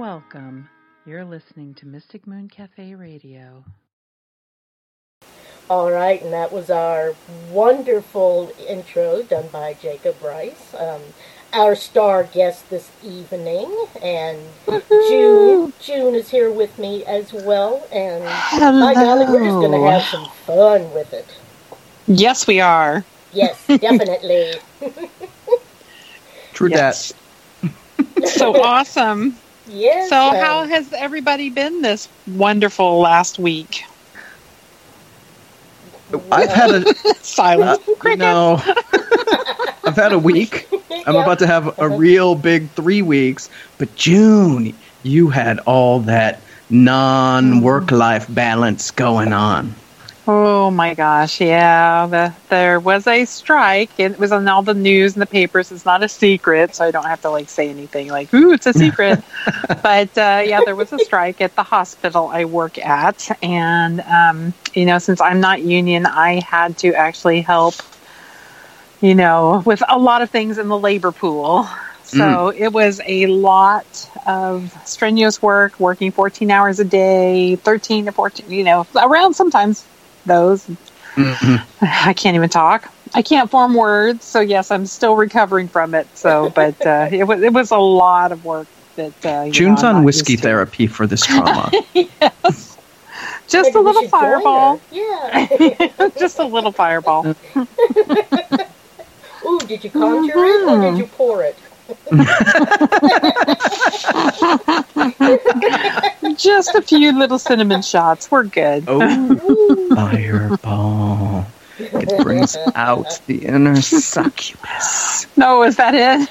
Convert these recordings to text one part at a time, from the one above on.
Welcome. You're listening to Mystic Moon Cafe Radio. All right, and that was our wonderful intro done by Jacob Rice, um, our star guest this evening, and June. June is here with me as well, and Hello. by golly, we're just going to have some fun with it. Yes, we are. Yes, definitely. True Yes. So awesome. Yes. So, um, how has everybody been this wonderful last week? I've had a Silence. uh, no. I've had a week. I'm Yeah. about to have a real big three weeks. But June, you had all that non-work life balance going on. Oh my gosh, yeah. The, there was a strike. It was on all the news and the papers. It's not a secret, so I don't have to like say anything like, "Ooh, it's a secret." but uh, yeah, there was a strike at the hospital I work at, and um, you know, since I'm not union, I had to actually help. You know, with a lot of things in the labor pool. So it was a lot of strenuous work, working 14 hours a day, 13 to 14, you know, around sometimes those. Mhm. I can't even talk. I can't form words, so yes, I'm still recovering from it. So, but uh, it was it was a lot of work. That uh, June's know, on whiskey therapy for this trauma. yes, just a little should join her. fireball. Yeah. just a little fireball. Ooh, did you conjure it or did you pour it? Just a few little cinnamon shots. We're good. Oh, fireball. It brings out the inner succubus. No, is that it?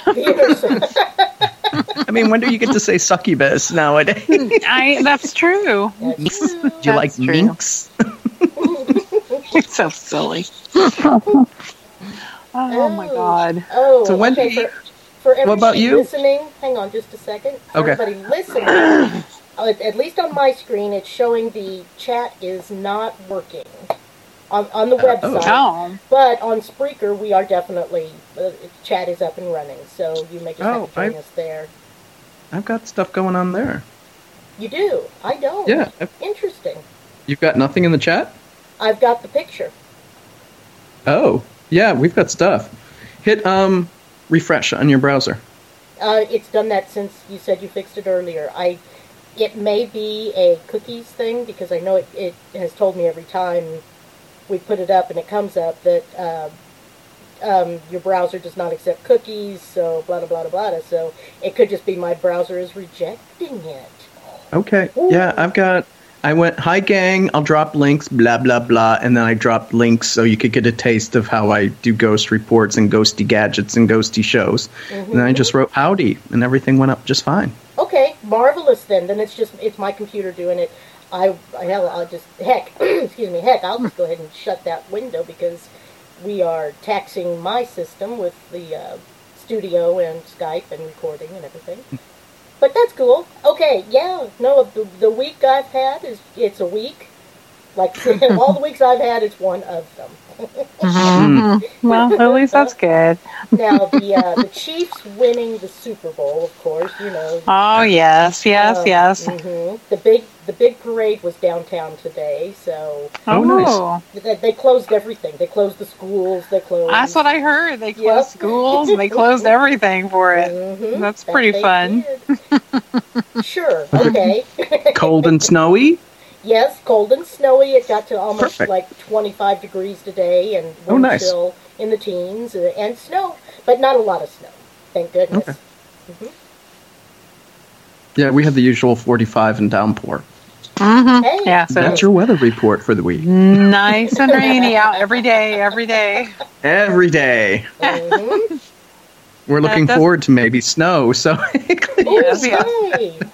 I mean, when do you get to say succubus nowadays? I. That's true. That's true. you like true. minks? It's so silly. oh my god. Oh, So when okay. do you- For, for everybody What about you? listening, hang on just a second. For Okay. Everybody listening, uh, at least on my screen, it's showing the chat is not working on, on the Uh, oh. website. Oh. But on Spreaker, we are definitely, uh, chat is up and running, so you may just Oh, have to join I- us there. I've got stuff going on there. You do? I don't. Yeah. I've- Interesting. You've got nothing in the chat? I've got the picture. Oh, yeah, we've got stuff. Hit um refresh on your browser? Uh, it's done that since you said you fixed it earlier. I, it may be a cookies thing because I know it, it has told me every time we put it up and it comes up that uh, um, your browser does not accept cookies, so blah blah blah blah blah. So it could just be my browser is rejecting it. Okay. Yeah, I've got. I went, hi gang, I'll drop links, blah, blah, blah. And then I dropped links so you could get a taste of how I do ghost reports and ghosty gadgets and ghosty shows. And then I just wrote howdy, and everything went up just fine. Okay, marvelous then. Then it's just it's my computer doing it. I hell, I'll just heck, excuse me, heck, I'll just go ahead and shut that window because we are taxing my system with the uh, studio and Skype and recording and everything. But that's cool. Okay, yeah, no, the, the week I've had is it's a week. Like all the weeks I've had, it's one of them. Mm-hmm. Well, at least that's good. now the uh, the Chiefs winning the Super Bowl, of course, you know. Oh yes, yes, um, yes. mhm. The big the big parade was downtown today, so Oh, nice. they, they closed everything. They closed the schools. They closed. That's what I heard. They closed Yep. schools and they closed everything for it. Mhm, That's pretty they fun. sure. Okay. Cold and snowy? Yes, cold and snowy. It got to almost Perfect. like 25 degrees today, and Oh, wind nice. chill in the teens, uh, and snow, but not a lot of snow. Thank goodness. Okay. Yeah, we had the usual 45 and downpour. hmm Hey, Yeah, so That's your weather report for the week. nice and rainy out every day, every day. Every day. mhm. We're looking forward to maybe snow, so Yes, yes.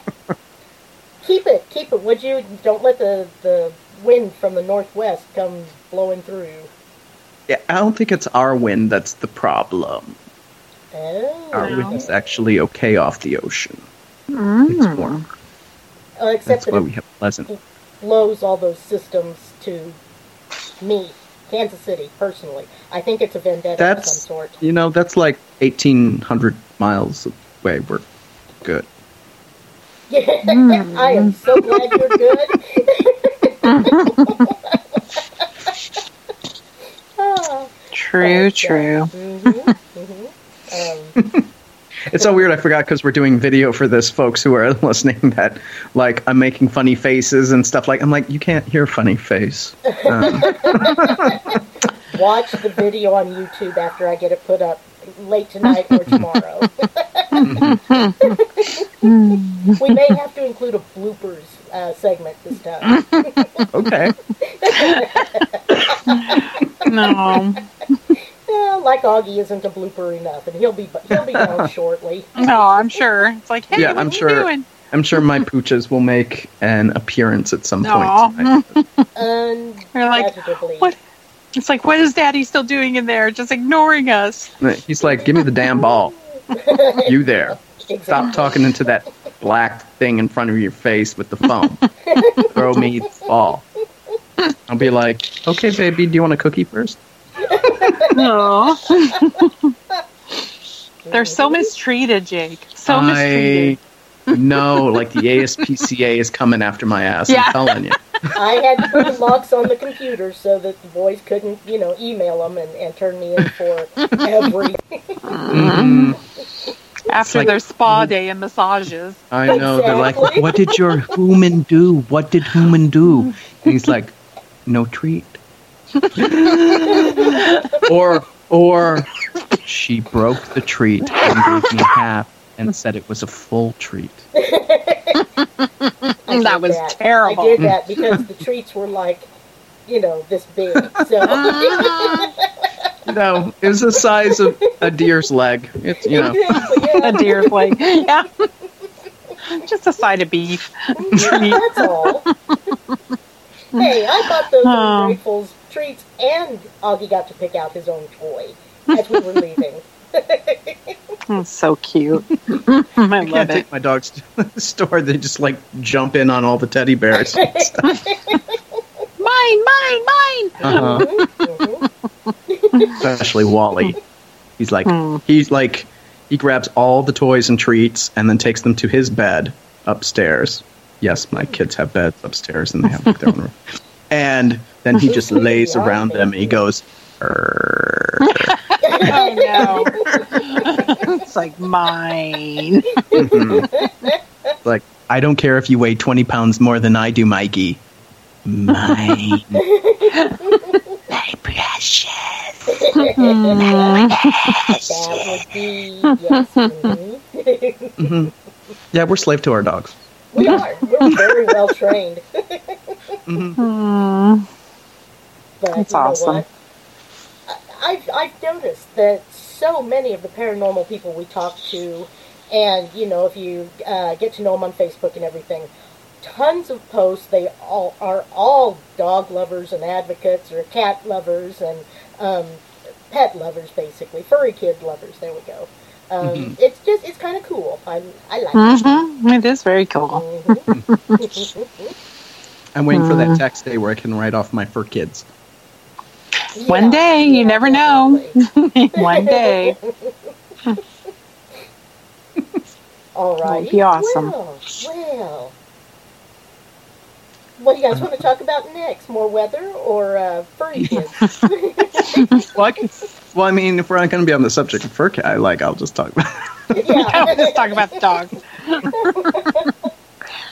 Hey. keep it, keep it. Would you? Don't let the the wind from the northwest come blowing through. yeah, I don't think it's our wind that's the problem. Oh, Our wind is actually okay off the ocean. It's Mm. warm. Uh, except That's that why it we have pleasant. blows all those systems to me, Kansas City, personally. I think it's a vendetta of That's some sort. you know that's like 1,800 miles away. We're good. I am so glad you're good. oh, True, true. hmm hmm Um, It's so weird. I forgot because we're doing video for this, folks who are listening. That like I'm making funny faces and stuff. Like I'm like you can't hear funny face. Um, watch the video on YouTube after I get it put up late tonight or tomorrow. we may have to include a bloopers uh, segment this time. okay. No, Yeah, like Augie isn't a blooper enough, and he'll be he'll be gone shortly. no, I'm sure. It's like, hey, Yeah, what I'm are you sure. doing? I'm sure my pooches will make an appearance at some Aw. point. tonight. They're like, Unquestionably. what? It's like, what is Daddy still doing in there? Just ignoring us. He's like, "Give me the damn ball, you there." Stop talking into that black thing in front of your face with the phone. Throw me the ball. I'll be like, okay, baby, do you want a cookie first? No. They're so mistreated, Jake. So mistreated. I know, like the ASPCA is coming after my ass. Yeah. I'm telling you. I had to put locks on the computer so that the boys couldn't, you know, email them and, and turn me in for everything. Mm, After like- their spa day and massages. I know. They're like, what did your human do? What did human do? And he's like, no treat. or, or she broke the treat and gave me half and said it was a full treat. I That did was terrible. I did that because the treats were like, you know, this big. So ah. You know, it was the size of a deer's leg. It's, you know. Exactly, A yeah. deer's leg. Yeah. Just a side of beef. Treat. That's all. hey, I bought those Oh. Ungrateful's treats, and Augie got to pick out his own toy as we were leaving. So cute. I I love can't it. take my dogs to the store. They just like jump in on all the teddy bears. Mine, mine, mine. Uh-huh. Especially Wally. He's like, Hmm. he's like, he grabs all the toys and treats and then takes them to his bed upstairs. Yes, my kids have beds upstairs and they have like, their own room. And then he just lays Yeah, around them and he goes, "Err." Oh no. it's like mine. Mhm. like, I don't care if you weigh 20 pounds more than I do, Mikey. Mine. My precious. Mm. that would be yes. mhm. hmm Yeah, we're slave to our dogs. we are. We're very well trained. hmm Mm. But That's awesome. what? I- I've, I've noticed that so many of the paranormal people we talk to, and you know, if you uh, get to know them on Facebook and everything, tons of posts. They all are all dog lovers and advocates, or cat lovers and um, pet lovers, basically furry kid lovers. There we go. Um, Mhm. It's just it's kind of cool. I I like it. hmm It is very cool. Mhm. I'm waiting for that tax day where I can write off my fur kids. One Yeah, day, you yeah, never know. One day. All right. That right. would be awesome. Well, well. What do you guys want to talk about next? More weather or uh, furry kids? Well, I, can, well, I mean, if we're not going to be on the subject of fur cat, like, I'll just talk about Yeah, we'll just talk about the dog.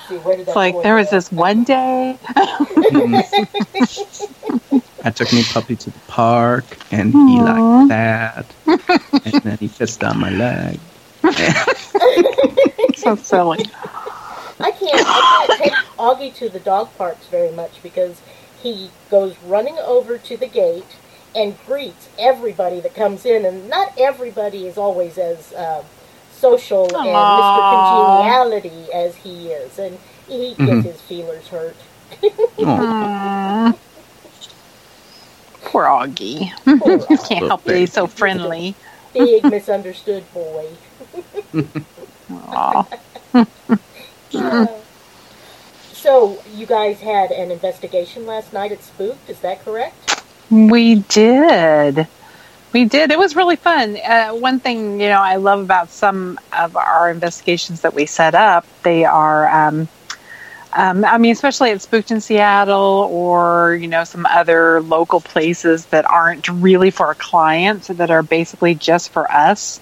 See, where did that It's like there was go? this one day. I took my puppy to the park, and he liked that. and then he pissed on my leg. so silly. I can't. I can't take Augie to the dog parks very much because he goes running over to the gate and greets everybody that comes in, and not everybody is always as uh, social and Mr. Congeniality as he is, and he gets Mhm. his feelers hurt. Poor Augie. Poor Augie. Can't help that he's so friendly. Big misunderstood boy. Yeah. So, you guys had an investigation last night at Spooked, is that correct? We did. We did. It was really fun. Uh, one thing, you know, I love about some of our investigations that we set up, they are, um, um, I mean, especially at Spooked in Seattle or, you know, some other local places that aren't really for a client, that are basically just for us.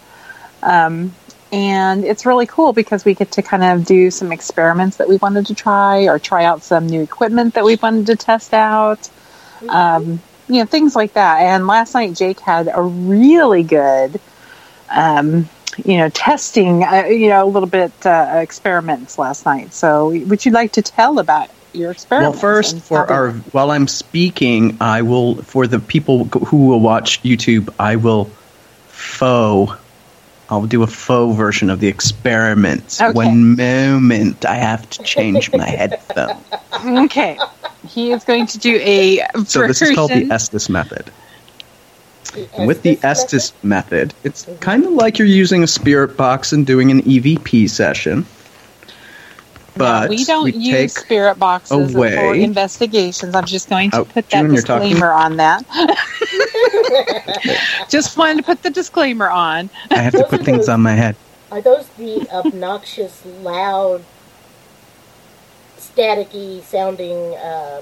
Um, and it's really cool because we get to kind of do some experiments that we wanted to try or try out some new equipment that we wanted to test out um, you know things like that and last night jake had a really good um, you know testing uh, you know a little bit uh, experiments last night so would you like to tell about your experiment? Well, first, for our while I'm speaking, I will for the people who will watch YouTube, I will faux. I'll do a faux version of the experiment. Okay. One moment, I have to change my headphone. okay he is going to do a So this is called the Estes method. The With the Estes Estes method, it's kind of like you're using a spirit box and doing an EVP session. But we don't we use spirit boxes for investigations. I'm just going to Oh, put that June, disclaimer on that. just wanted to put the disclaimer on. I have to put things on my head. Are those the obnoxious, loud, staticky sounding uh,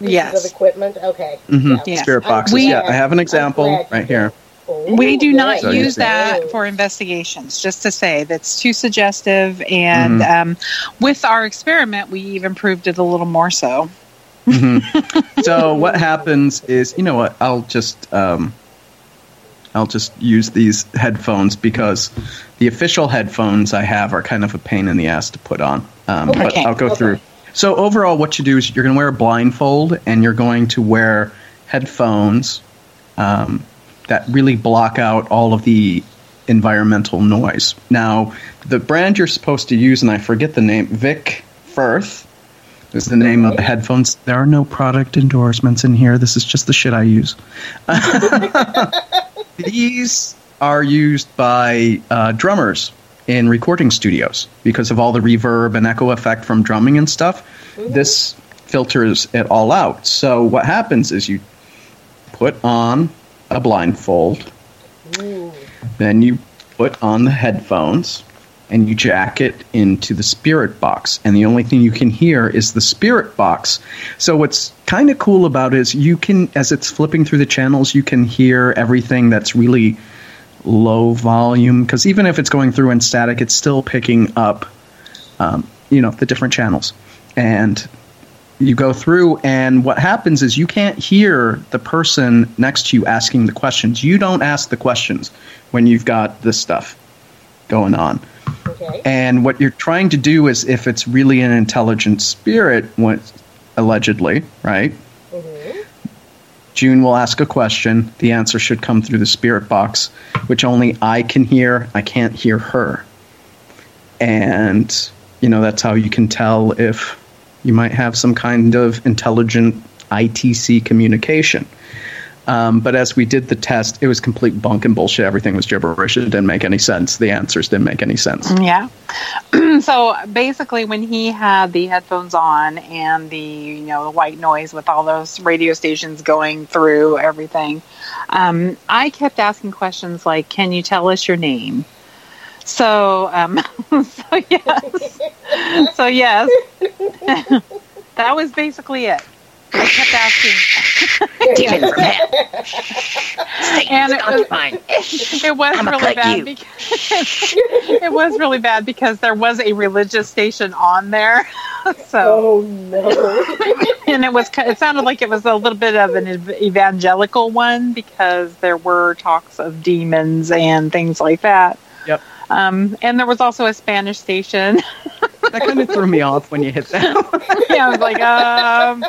pieces Yes. of equipment? Okay. Mm-hmm. Yeah. Yeah. Spirit boxes. We- yeah, I have an example right here. Oh, We do not So use that for investigations, just to say that's too suggestive. And um, with our experiment, we even proved it a little more so. hmm so what happens is, you know what? I'll just um, I'll just use these headphones because the official headphones I have are kind of a pain in the ass to put on. Um, But I'll go Okay. through. So overall, what you do is you're going to wear a blindfold and you're going to wear headphones um, that really block out all of the environmental noise. Now, the brand you're supposed to use, and I forget the name, Vic Firth is the name of the headphones. There are no product endorsements in here. This is just the shit I use. These are used by uh, drummers in recording studios because of all the reverb and echo effect from drumming and stuff. Mm-hmm. This filters it all out. So what happens is you put on a blindfold, Ooh. then you put on the headphones, and you jack it into the spirit box, and the only thing you can hear is the spirit box. So what's kind of cool about it is you can, as it's flipping through the channels, you can hear everything that's really low volume because even if it's going through in static, it's still picking up, um, you know, the different channels. And you go through, and what happens is you can't hear the person next to you asking the questions. You don't ask the questions when you've got this stuff going on. Okay. And what you're trying to do is, if it's really an intelligent spirit, what, allegedly, right? Mhm. June will ask a question. The answer should come through the spirit box, which only I can hear. I can't hear her. And, you know, that's how you can tell if you might have some kind of intelligent ITC communication. Um, but as we did the test, it was complete bunk and bullshit. Everything was gibberish. It didn't make any sense. The answers didn't make any sense. Yeah. so basically, when he had the headphones on and the you know the white noise with all those radio stations going through everything, um, I kept asking questions like, "Can you tell us your name?" So, um, so yes, so yes, that was basically it. I kept asking. Demon from hell. And Satan's it was- concubine. it was I'ma really bad you. because it was really bad because there was a religious station on there so Oh no. and it was. It sounded like it was a little bit of an evangelical one because there were talks of demons and things like that Yep. um, and there was also a spanish station That kind of threw me off when you hit that. yeah i was like um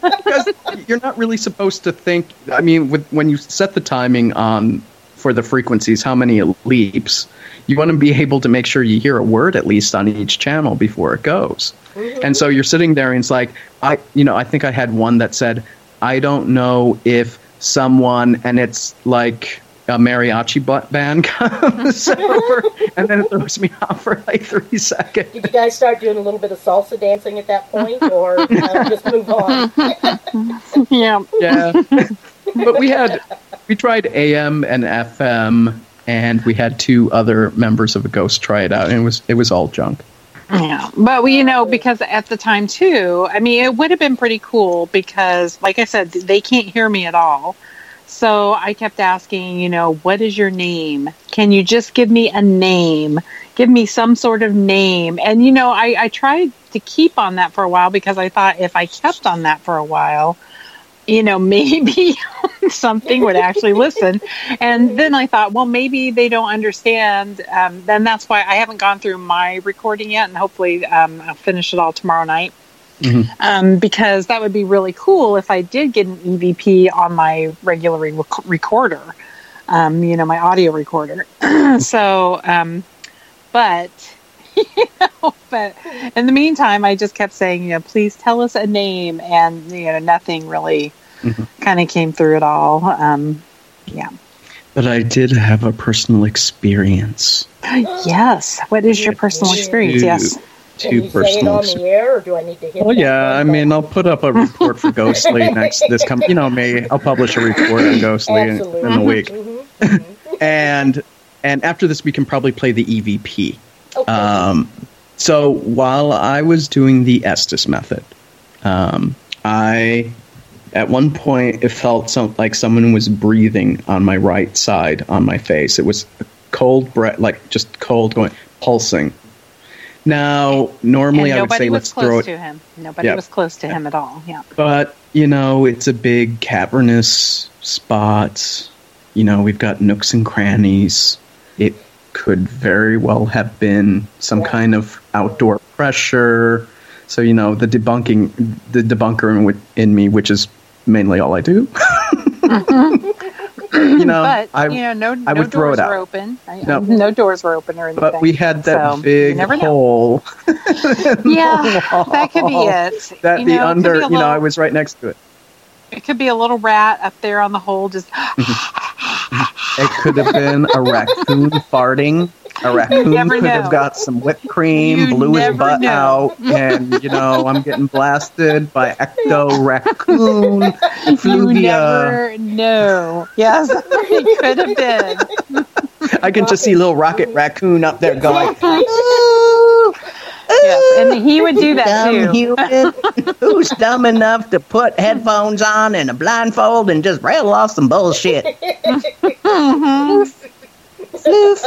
because you're not really supposed to think. I mean, with, when you set the timing on for the frequencies, how many it leaps, you want to be able to make sure you hear a word at least on each channel before it goes. And so you're sitting there, and it's like, I, you know, I think I had one that said, I don't know if someone, and it's like a mariachi bu- band comes over, and then it throws me off for like three seconds. Did you guys start doing a little bit of salsa dancing at that point, or uh, just move on? yeah yeah but we had we tried am and fm and we had two other members of AGHOST try it out and it was it was all junk Yeah, but we, you know, because at the time too, I mean, it would have been pretty cool because, like I said, they can't hear me at all. So I kept asking, you know, what is your name? Can you just give me a name? Give me some sort of name. And, you know, I, I tried to keep on that for a while because I thought if I kept on that for a while, you know, maybe something would actually listen. And then I thought, well, maybe they don't understand. Um, then that's why I haven't gone through my recording yet, and hopefully um, I'll finish it all tomorrow night. Mhm. Um, because that would be really cool if I did get an EVP on my regular rec- recorder, um, you know, my audio recorder. so, um, but you know, but in the meantime, I just kept saying, you know, please tell us a name, and you know, nothing really Mhm. kind of came through at all. Um, yeah. but i did have a personal experience Yes. What is your personal experience? Yes. Can two you say it personal on the air, or do I need to hit? well yeah i mean i'll put up a report for ghostly next this come you know me i'll publish a report on ghostly in, in a week Mhm. and and after this we can probably play the evp Okay. Um, so while I was doing the Estes method, um, I at one point it felt some, like someone was breathing on my right side on my face. It was a cold breath, like just cold, going pulsing. Now, normally and I would nobody say was let's close throw it, to him. Nobody Yeah. was close to him at all. Yeah. but you know it's a big cavernous spot. You know we've got nooks and crannies. It could very well have been some kind of outdoor pressure. So you know the debunking, the debunker in, in me, which is mainly all I do. you know, but I, you know, no, I no would throw doors it out. were open. I- No. no doors were open or anything. but we had that So, big hole. Yeah, that could be it. That you be know, under. you know, little- I was right next to it. It could be a little rat up there on the hole, just mm-hmm. It could have been a raccoon farting. A raccoon never could have got some whipped cream, You blew his butt know. out, and you know I'm getting blasted by ecto raccoon you fluvia. never know. Yes, he could have been. I can just see little Rocket Raccoon up there going, Yes, and he would do that dumb too. human. Who's dumb enough to put headphones on and a blindfold and just rattle off some bullshit? Mm-hmm. Sleuth.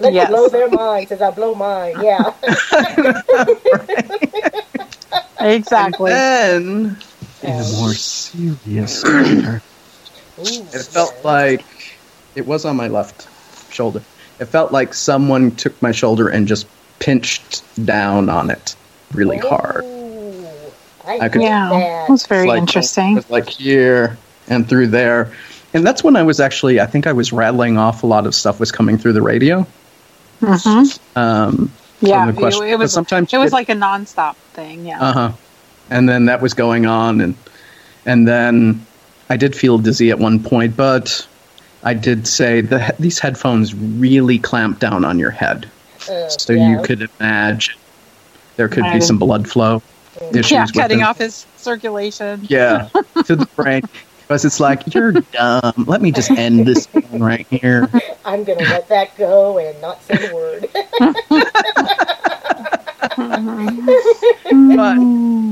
Let Yes. me blow their minds as I blow mine. Yeah. Exactly. Then, in a more serious manner, it felt like it was on my left shoulder. It felt like someone took my shoulder and just pinched down on it really hard. I, I could- Yeah, that. it was very Like, interesting. It was like here and through there. And that's when I was actually, I think I was rattling off a lot of stuff was coming through the radio. Hmm Um, Yeah, the it, it was. sometimes it was it- like a nonstop thing. Yeah. Uh huh. And then that was going on, and and then I did feel dizzy at one point, but I did say that these headphones really clamp down on your head, Uh, so yeah. you could imagine there could be some blood flow issues. yeah, cutting them. off his circulation. Yeah, to the brain. Because it's like you're dumb. Let me just end this one right here. I'm gonna let that go and not say a word. But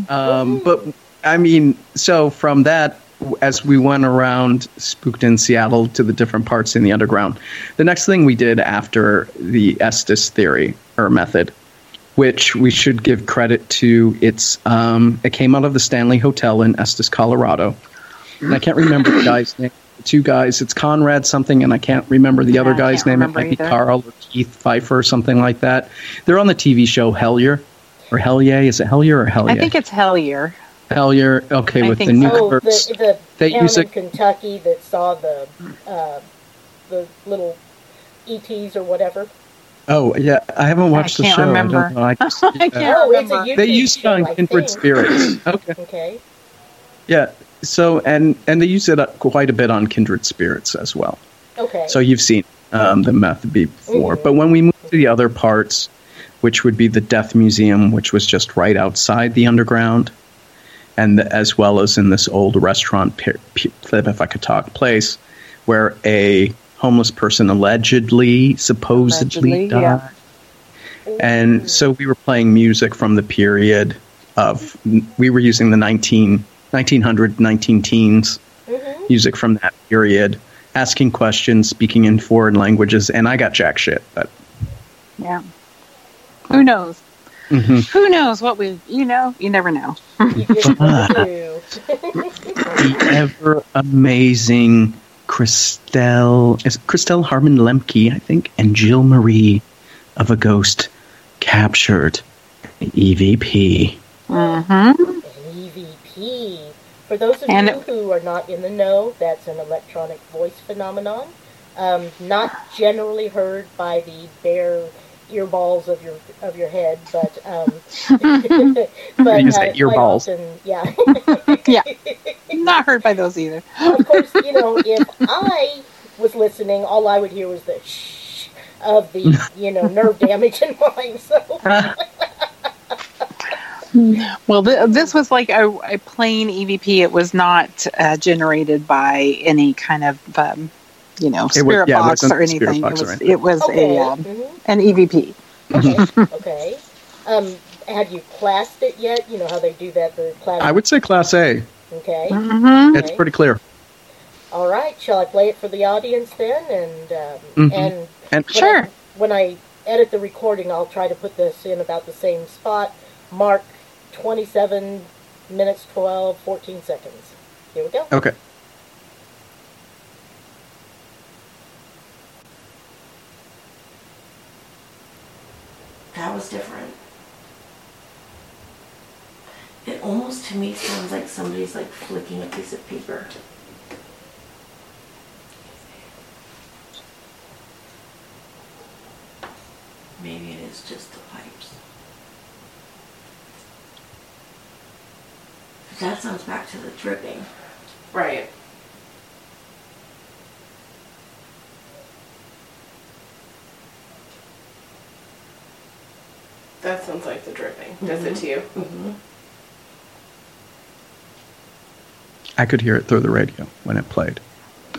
Um, but I mean, so from that, as we went around Spooked in Seattle to the different parts in the underground, the next thing we did after the Estes theory or method, which we should give credit to, it's um, it came out of the Stanley Hotel in Estes, Colorado. And I can't remember the guy's name. The two guys, it's Conrad something, and I can't remember the Yeah, other guy's name. It remember might be. Karl or Keith Pfeiffer or something like that. They're on the TV show Hellier. Or Hellier? Is it Hellier or Hellier? I think it's Hellier. Hellier, okay, I with the think new so. oh, the, verse. the They town use in it- Kentucky that saw the uh, the little ETs or whatever. Oh, yeah, I haven't watched the show. remember. I don't know. I just, I can't oh, remember. They use it show, on I Kindred. Spirits. Okay, Okay. yeah. So and and they use it uh, quite a bit on Kindred Spirits as well. Okay. So you've seen um, the method before. Mhm. But when we move to the other parts, which would be the Death Museum, which was just right outside the underground, and the, as well as in this old restaurant, pe- pe- if I could talk, place where a homeless person allegedly, supposedly Allegedly, died. yeah. And so we were playing music from the period of, we were using the 19, 1900, 19 teens Mhm. music from that period, asking questions, speaking in foreign languages, and I got jack shit. But Yeah. Who knows? Mhm. Who knows what we? You know, you never know. You just never do. the ever amazing Christelle, is Christelle Harmon Lemke, I think, and Jill Marie of AGHOST captured EVP. Mm-hmm. An For those of And you who are not in the know, that's an electronic voice phenomenon. Um, not generally heard by the bare earballs of your of your head, but um, but Use uh, earballs. often, yeah. Yeah. Not heard by those either. of course, you know, if I was listening, all I would hear was the shh of the you know nerve damage in mine. So Well, th- this was like a, a plain EVP. It was not uh, generated by any kind of, um, you know, It was- spirit yeah, box or anything. box it was, anything. it was okay, a um, mhm, an E EVP. okay, okay. Um, have you classed it yet? You know how they do that. The class. I would say Class A. Okay. Mm-hmm. It's pretty clear. All right. Shall I play it for the audience then? And um, Mhm. and And when Sure. I, when I edit the recording, I'll try to put this in about the same spot. Mark 27 minutes 12 14 seconds. Here we go. okay. That was different. It almost to me sounds like somebody's like flicking a piece of paper. Maybe it is just the pipes. But that sounds back to the dripping. Right. That sounds like the dripping. Does it to you? Mm-hmm. I could hear it through the radio when it played.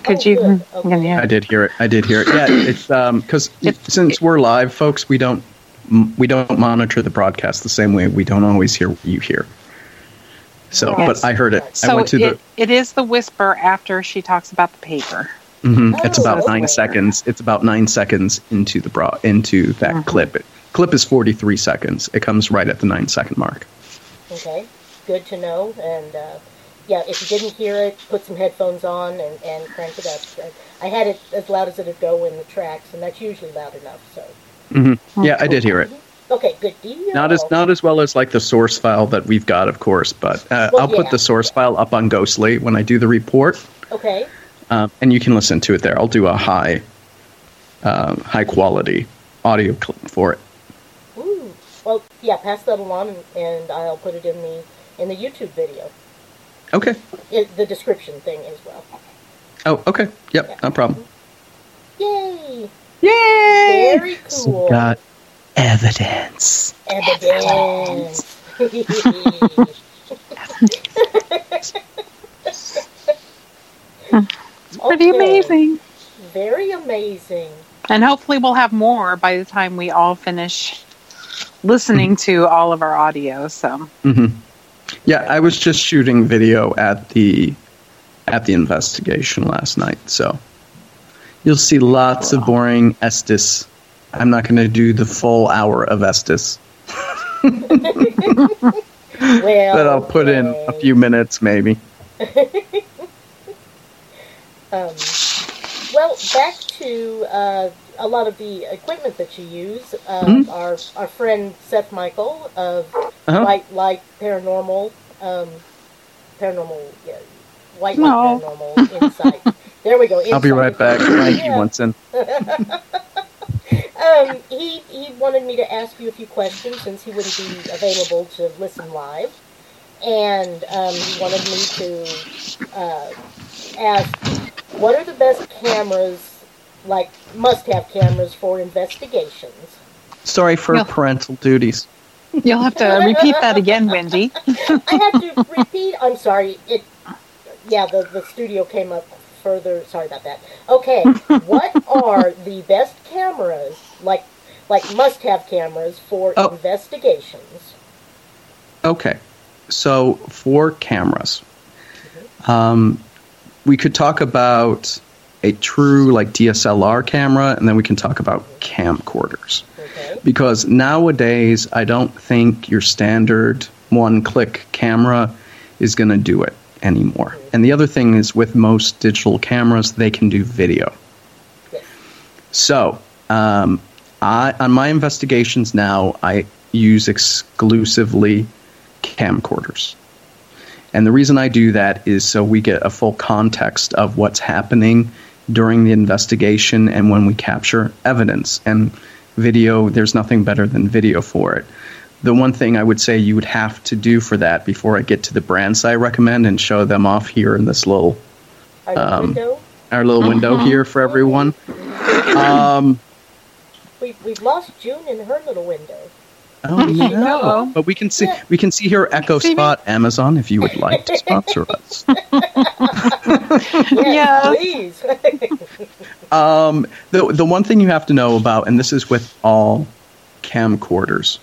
Could Oh, you? Okay. Yeah. I did hear it. I did hear it. Yeah, it's um because It's- since we're live, folks, we don't we don't monitor the broadcast the same way. We don't always hear what you hear. So, Yes. but I heard it. I So went to it, it is the whisper after she talks about the paper. the. mhm, it's Oh, about okay. nine seconds. It's about nine seconds into the bra into that Mhm. clip. It, clip is forty three seconds. It comes right at the nine second mark. Okay, good to know. And uh, yeah, if you didn't hear it, put some headphones on and, and crank it up. I had it as loud as it'd go in the tracks, and that's usually loud enough. So hmm Yeah, I did hear it. Okay, good deal. Not as not as well as like the source file that we've got, of course, but uh, Well, I'll put the source file up on Ghostly when I do the report. okay. um, and you can listen to it there. I'll do a high, um, high quality audio clip for it. Ooh. Well, yeah, pass that along, and, and I'll put it in the in the YouTube video, Okay. it, the description thing as well. Oh, okay. Yep, no problem. Yay! Yay! Very cool. got evidence. Evidence. Pretty Okay. amazing. Very amazing. And hopefully we'll have more by the time we all finish listening to all of our audio. So hmm Yeah, I was just shooting video at the at the investigation last night, so you'll see lots of boring Estes. I'm not going to do the full hour of Estes, Well, but I'll put in a few minutes maybe. Um, well, back to uh, a lot of the equipment that you use. Um, Our our friend Seth Michael of Uh-huh. White Light Paranormal, um, Paranormal, yeah, White No. Light Paranormal Insight. There we go. I'll be right back. Thank you. Winston. Um, he he wanted me to ask you a few questions since he wouldn't be available to listen live, and um, he wanted me to uh, ask what are the best cameras, like must-have cameras for investigations. Sorry for Yeah. parental duties. you'll have to repeat that again, Wendy. I have to repeat. I'm sorry. It. Yeah, the the studio came up further. Sorry about that. Okay, what are the best cameras, like like must-have cameras for Oh. investigations? Okay, so for cameras, um, we could talk about a true like DSLR camera, and then we can talk about camcorders. Okay. Because nowadays, I don't think your standard one-click camera is going to do it anymore. And the other thing is, with most digital cameras, they can do video. So, um, I, on my investigations now, I use exclusively camcorders. And the reason I do that is so we get a full context of what's happening during the investigation and when we capture evidence. And video, there's nothing better than video for it. The one thing I would say you would have to do for that before I get to the brands I recommend and show them off here in this little Our Um, window. our little window here for everyone. Um, We we've lost June in her little window. oh no! Uh-oh. But we can see Yeah. we can see here Echo See me? Spot Amazon if you would like to sponsor us. Yes, please. Um, the the one thing you have to know about, and this is with all camcorders,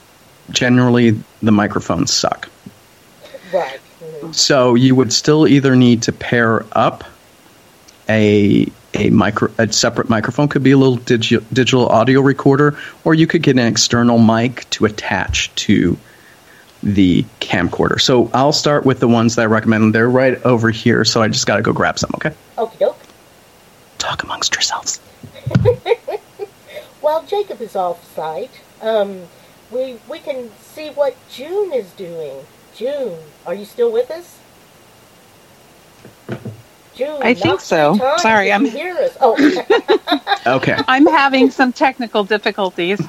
generally the microphones suck. right. So you would still either need to pair up a a micro a separate microphone could be a little digi- digital audio recorder, or you could get an external mic to attach to the camcorder. So I'll start with the ones that I recommend. They're right over here, so I just got to go grab some. Okay, Okie doke. talk amongst yourselves. While Jacob is off site, um, we we can see what June is doing. June, are you still with us? June, I think so. your time Sorry, I'm- you hear us. Oh, Okay. I'm having some technical difficulties.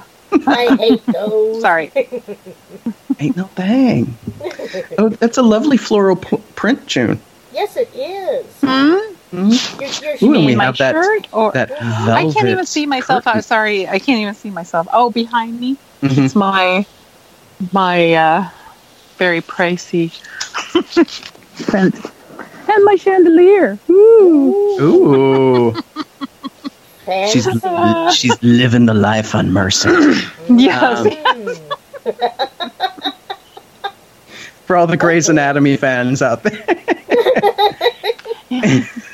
I hate those. Sorry. Ain't no thing. Oh, that's a lovely floral p- print, June. Yes, it is. Hmm? You're, you're Ooh, and we my have that shirt or that I can't even see myself. I'm sorry, I can't even see myself. Oh, behind me, Mhm. it's my my uh, very pricey print and my chandelier. Ooh. Ooh, she's she's living the life on Mercy. Yes. For all the Grey's Anatomy fans out there.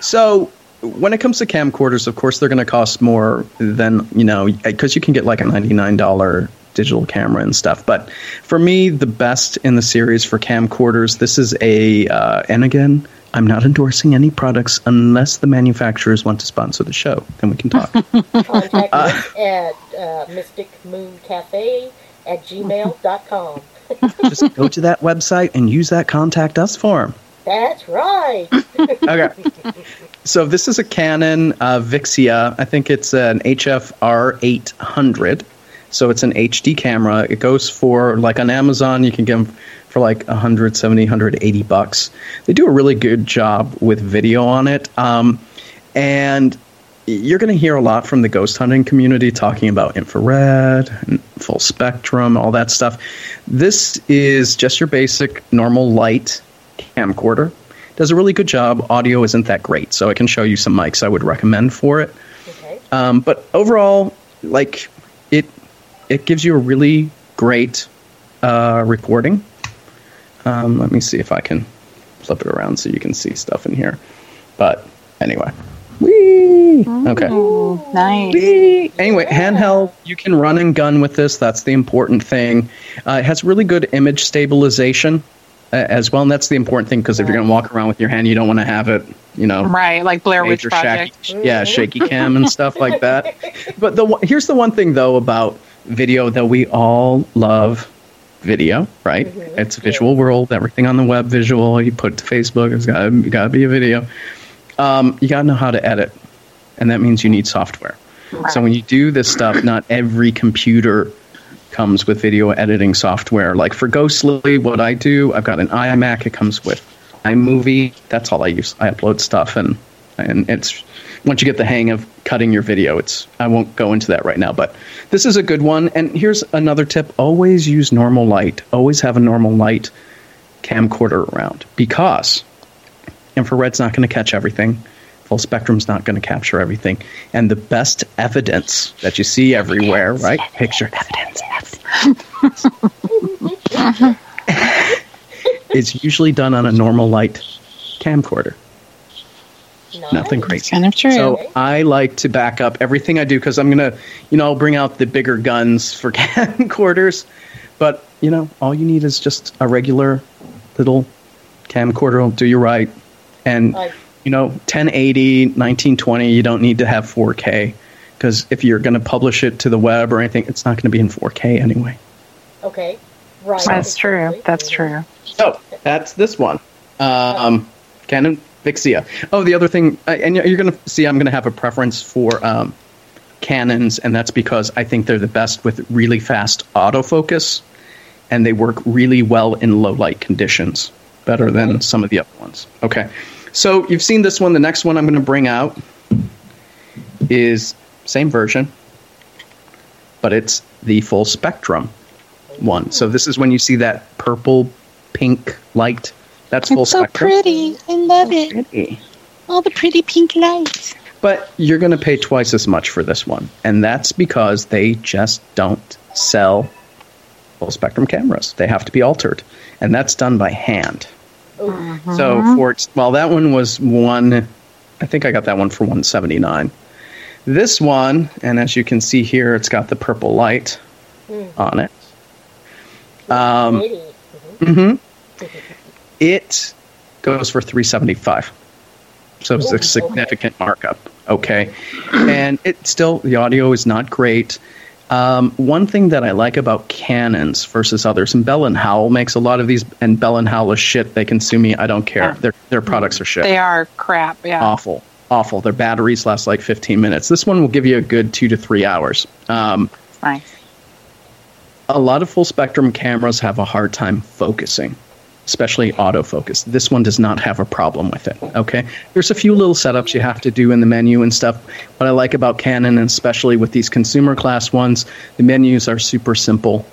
so, when it comes to camcorders, of course, they're going to cost more than, you know, because you can get like a $99 digital camera and stuff. But for me, the best in the series for camcorders, this is a, uh, and again, I'm not endorsing any products unless the manufacturers want to sponsor the show. Then we can talk. Contact us at uh, Mystic Moon Cafe at gmail.com. Just go to that website and use that contact us form. That's right. okay. So this is a Canon uh, Vixia. I think it's an HFR 800. So it's an HD camera. It goes for like on Amazon. You can get them for like 170, 180 bucks. They do a really good job with video on it. Um, and you're going to hear a lot from the ghost hunting community talking about infrared and full spectrum, all that stuff. This is just your basic normal light camcorder. Does a really good job. Audio isn't that great, so I can show you some mics I would recommend for it. Okay. Um, but overall, like it, it gives you a really great uh, recording. Um, let me see if I can flip it around so you can see stuff in here. But anyway, whee! Okay. nice. Whee! Anyway, handheld, you can run and gun with this. That's the important thing. Uh, it has really good image stabilization as well, and that's the important thing because if you're going to walk around with your hand, you don't want to have it, you know, Right, like Blair Witch Project. shaky, yeah, shaky cam and stuff like that. But the here's the one thing though about video that we all love video, right? It's a visual world. Everything on the web visual. You put to Facebook. It's got to got to be a video. Um, you got to know how to edit, and that means you need software. So when you do this stuff, not every computer comes with video editing software. Like for Ghostly, what I do, I've got an iMac. It comes with iMovie. That's all I use. I upload stuff, and and it's once you get the hang of cutting your video, it's I won't go into that right now. But this is a good one. And here's another tip: always use normal light. Always have a normal light camcorder around because infrared's not going to catch everything. Full spectrum's not going to capture everything. And the best evidence that you see everywhere, right? Picture evidence. It's usually done on a normal light camcorder. Nice. Nothing crazy. Kind of true. So I like to back up everything I do because I'm gonna, you know, I'll bring out the bigger guns for camcorders, but you know, all you need is just a regular little camcorder will do you right, and I- you know, 1080, 1920. You don't need to have 4K because if you're going to publish it to the web or anything, it's not going to be in 4K anyway. Okay. Right. That's true. That's true. So that's this one. Um, Canon Vixia. Oh, the other thing, uh, and you're going to see, I'm going to have a preference for um, Canons, and that's because I think they're the best with really fast autofocus, and they work really well in low light conditions, better than some of the other ones. Okay, so you've seen this one. The next one I'm going to bring out is same version, but it's the full spectrum one. So this is when you see that purple pink light. That's full It's so spectrum. pretty. I love it. Pretty. All the pretty pink lights. But you're going to pay twice as much for this one, and that's because they just don't sell full spectrum cameras. They have to be altered, and that's done by hand. So for well, that one was one. I think I got that one for 179. This one, and as you can see here, it's got the purple light on it. Um, Pretty. hmm It goes for 375. So it's a significant markup. Okay. And it still, the audio is not great. Um, one thing that I like about Canons versus others, and Bell and Howell makes a lot of these, and Bell and Howell is shit. They can sue me. I don't care. Yeah. Their, their products are shit They are crap. Yeah. awful awful their batteries last like 15 minutes this one will give you a good two to three hours um, Nice. a lot of full spectrum cameras have a hard time focusing especially autofocus. This one does not have a problem with it okay? There's a few little setups you have to do in the menu and stuff. What i like about canon and especially with these consumer class ones the menus are super simple.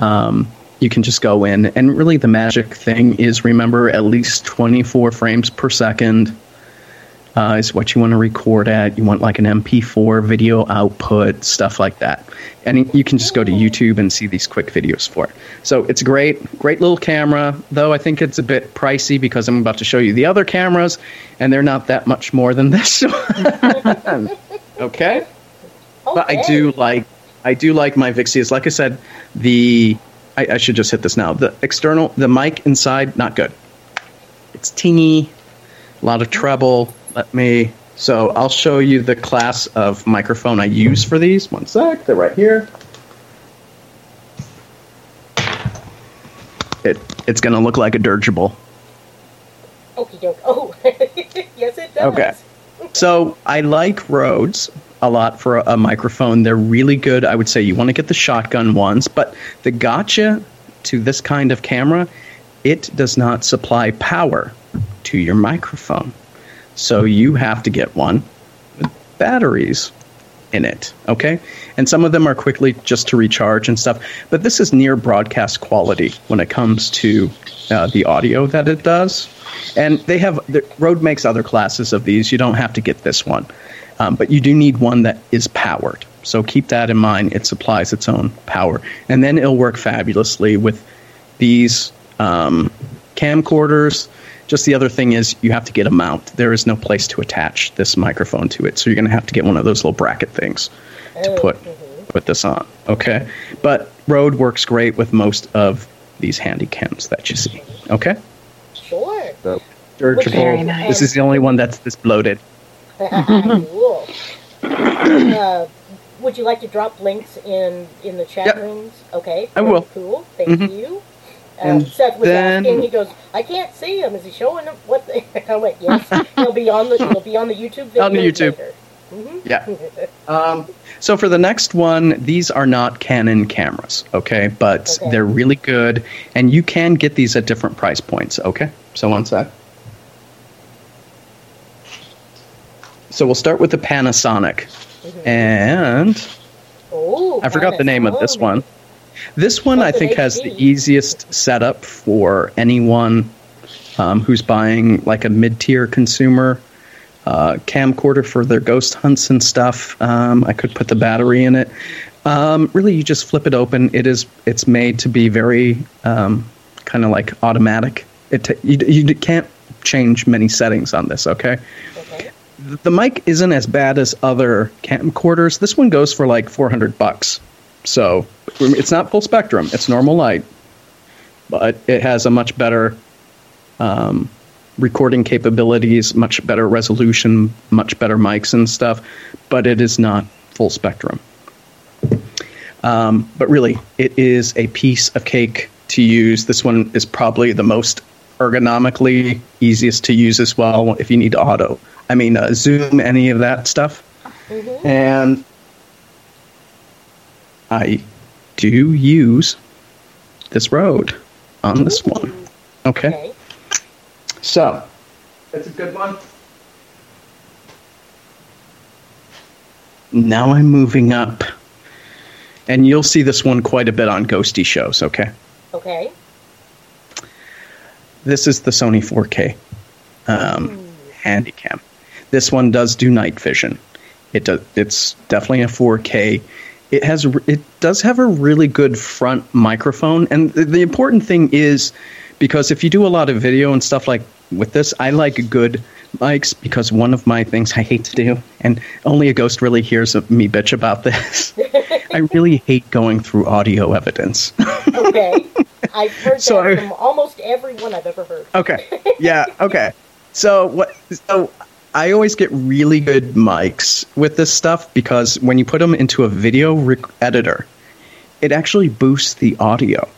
Um, you can just go in, and really the magic thing is remember at least 24 frames per second uh, is what you want to record at. You want like an MP4 video output, stuff like that. And you can just go to YouTube and see these quick videos for it. So it's a great, great little camera, though I think it's a bit pricey because I'm about to show you the other cameras, and they're not that much more than this one. okay? But I do like I do like my Vixias. Like I said, the I, I should just hit this now. The external the mic inside, not good. It's teeny, a lot of treble. Let me so I'll show you the class of microphone I use for these. One sec, they're right here. It it's gonna look like a dirigible. Okie doke. Oh, yes, it does. Okay. So I like Rodes a lot for a, a microphone. They're really good. I would say you want to get the shotgun ones, but the gotcha to this kind of camera, it does not supply power to your microphone. So you have to get one with batteries in it, okay? And some of them are quickly just to recharge and stuff, but this is near broadcast quality when it comes to uh, the audio that it does. And they have, the, Rode makes other classes of these. You don't have to get this one, um, but you do need one that is powered. So keep that in mind. It supplies its own power. And then it'll work fabulously with these um, camcorders. Just the other thing is you have to get a mount. There is no place to attach this microphone to it, so you're going to have to get one of those little bracket things to put put this on. Okay, but Rode works great with most of these handy cams that you see. Okay, Sure. so dirigible. Very nice. This is the only one that's this bloated. cool. uh, would you like to drop links in in the chat Yep. rooms? Okay. I will. Cool. Thank Mhm. you. And Um, Seth was then- asking. He goes, "I can't see him. Is he showing him what?" The-? I went, "Yes. he'll be on the. He'll be on the YouTube video On the YouTube. later." Mhm. Yeah. Um, so for the next one, these are not Canon cameras, okay? But Okay. they're really good, and you can get these at different price points, okay? So one sec. So we'll start with the Panasonic, and Oh, I forgot the name of this one. This one I think has the easiest setup for anyone um, who's buying like a mid-tier consumer uh, camcorder for their ghost hunts and stuff. Um, I could put the battery in it. Um, really, you just flip it open. It is it's made to be very um, kind of like automatic. It ta- you, you can't change many settings on this. Okay Okay. the mic isn't as bad as other camcorders. This one goes for like 400 bucks. So it's not full spectrum, it's normal light, but it has a much better um, recording capabilities, much better resolution, much better mics and stuff, but it is not full spectrum. Um, but really, it is a piece of cake to use. This one is probably the most ergonomically easiest to use as well if you need auto. I mean, uh, zoom, any of that stuff. And I do use this Rode on this one. Okay. Okay. So, that's a good one. Now I'm moving up. And you'll see this one quite a bit on ghosty shows, okay? Okay. This is the Sony 4K um, Handycam. This one does do night vision. It does. It's definitely a 4K. It has. It does have a really good front microphone, and the, the important thing is because if you do a lot of video and stuff like with this, I like good mics because one of my things I hate to do, and only AGHOST really hears of me bitch about this. I really hate going through audio evidence. Okay. I've heard So that from almost everyone I've ever heard. Okay. Yeah. Okay. So what? So I always get really good mics with this stuff because when you put them into a video rec- editor, it actually boosts the audio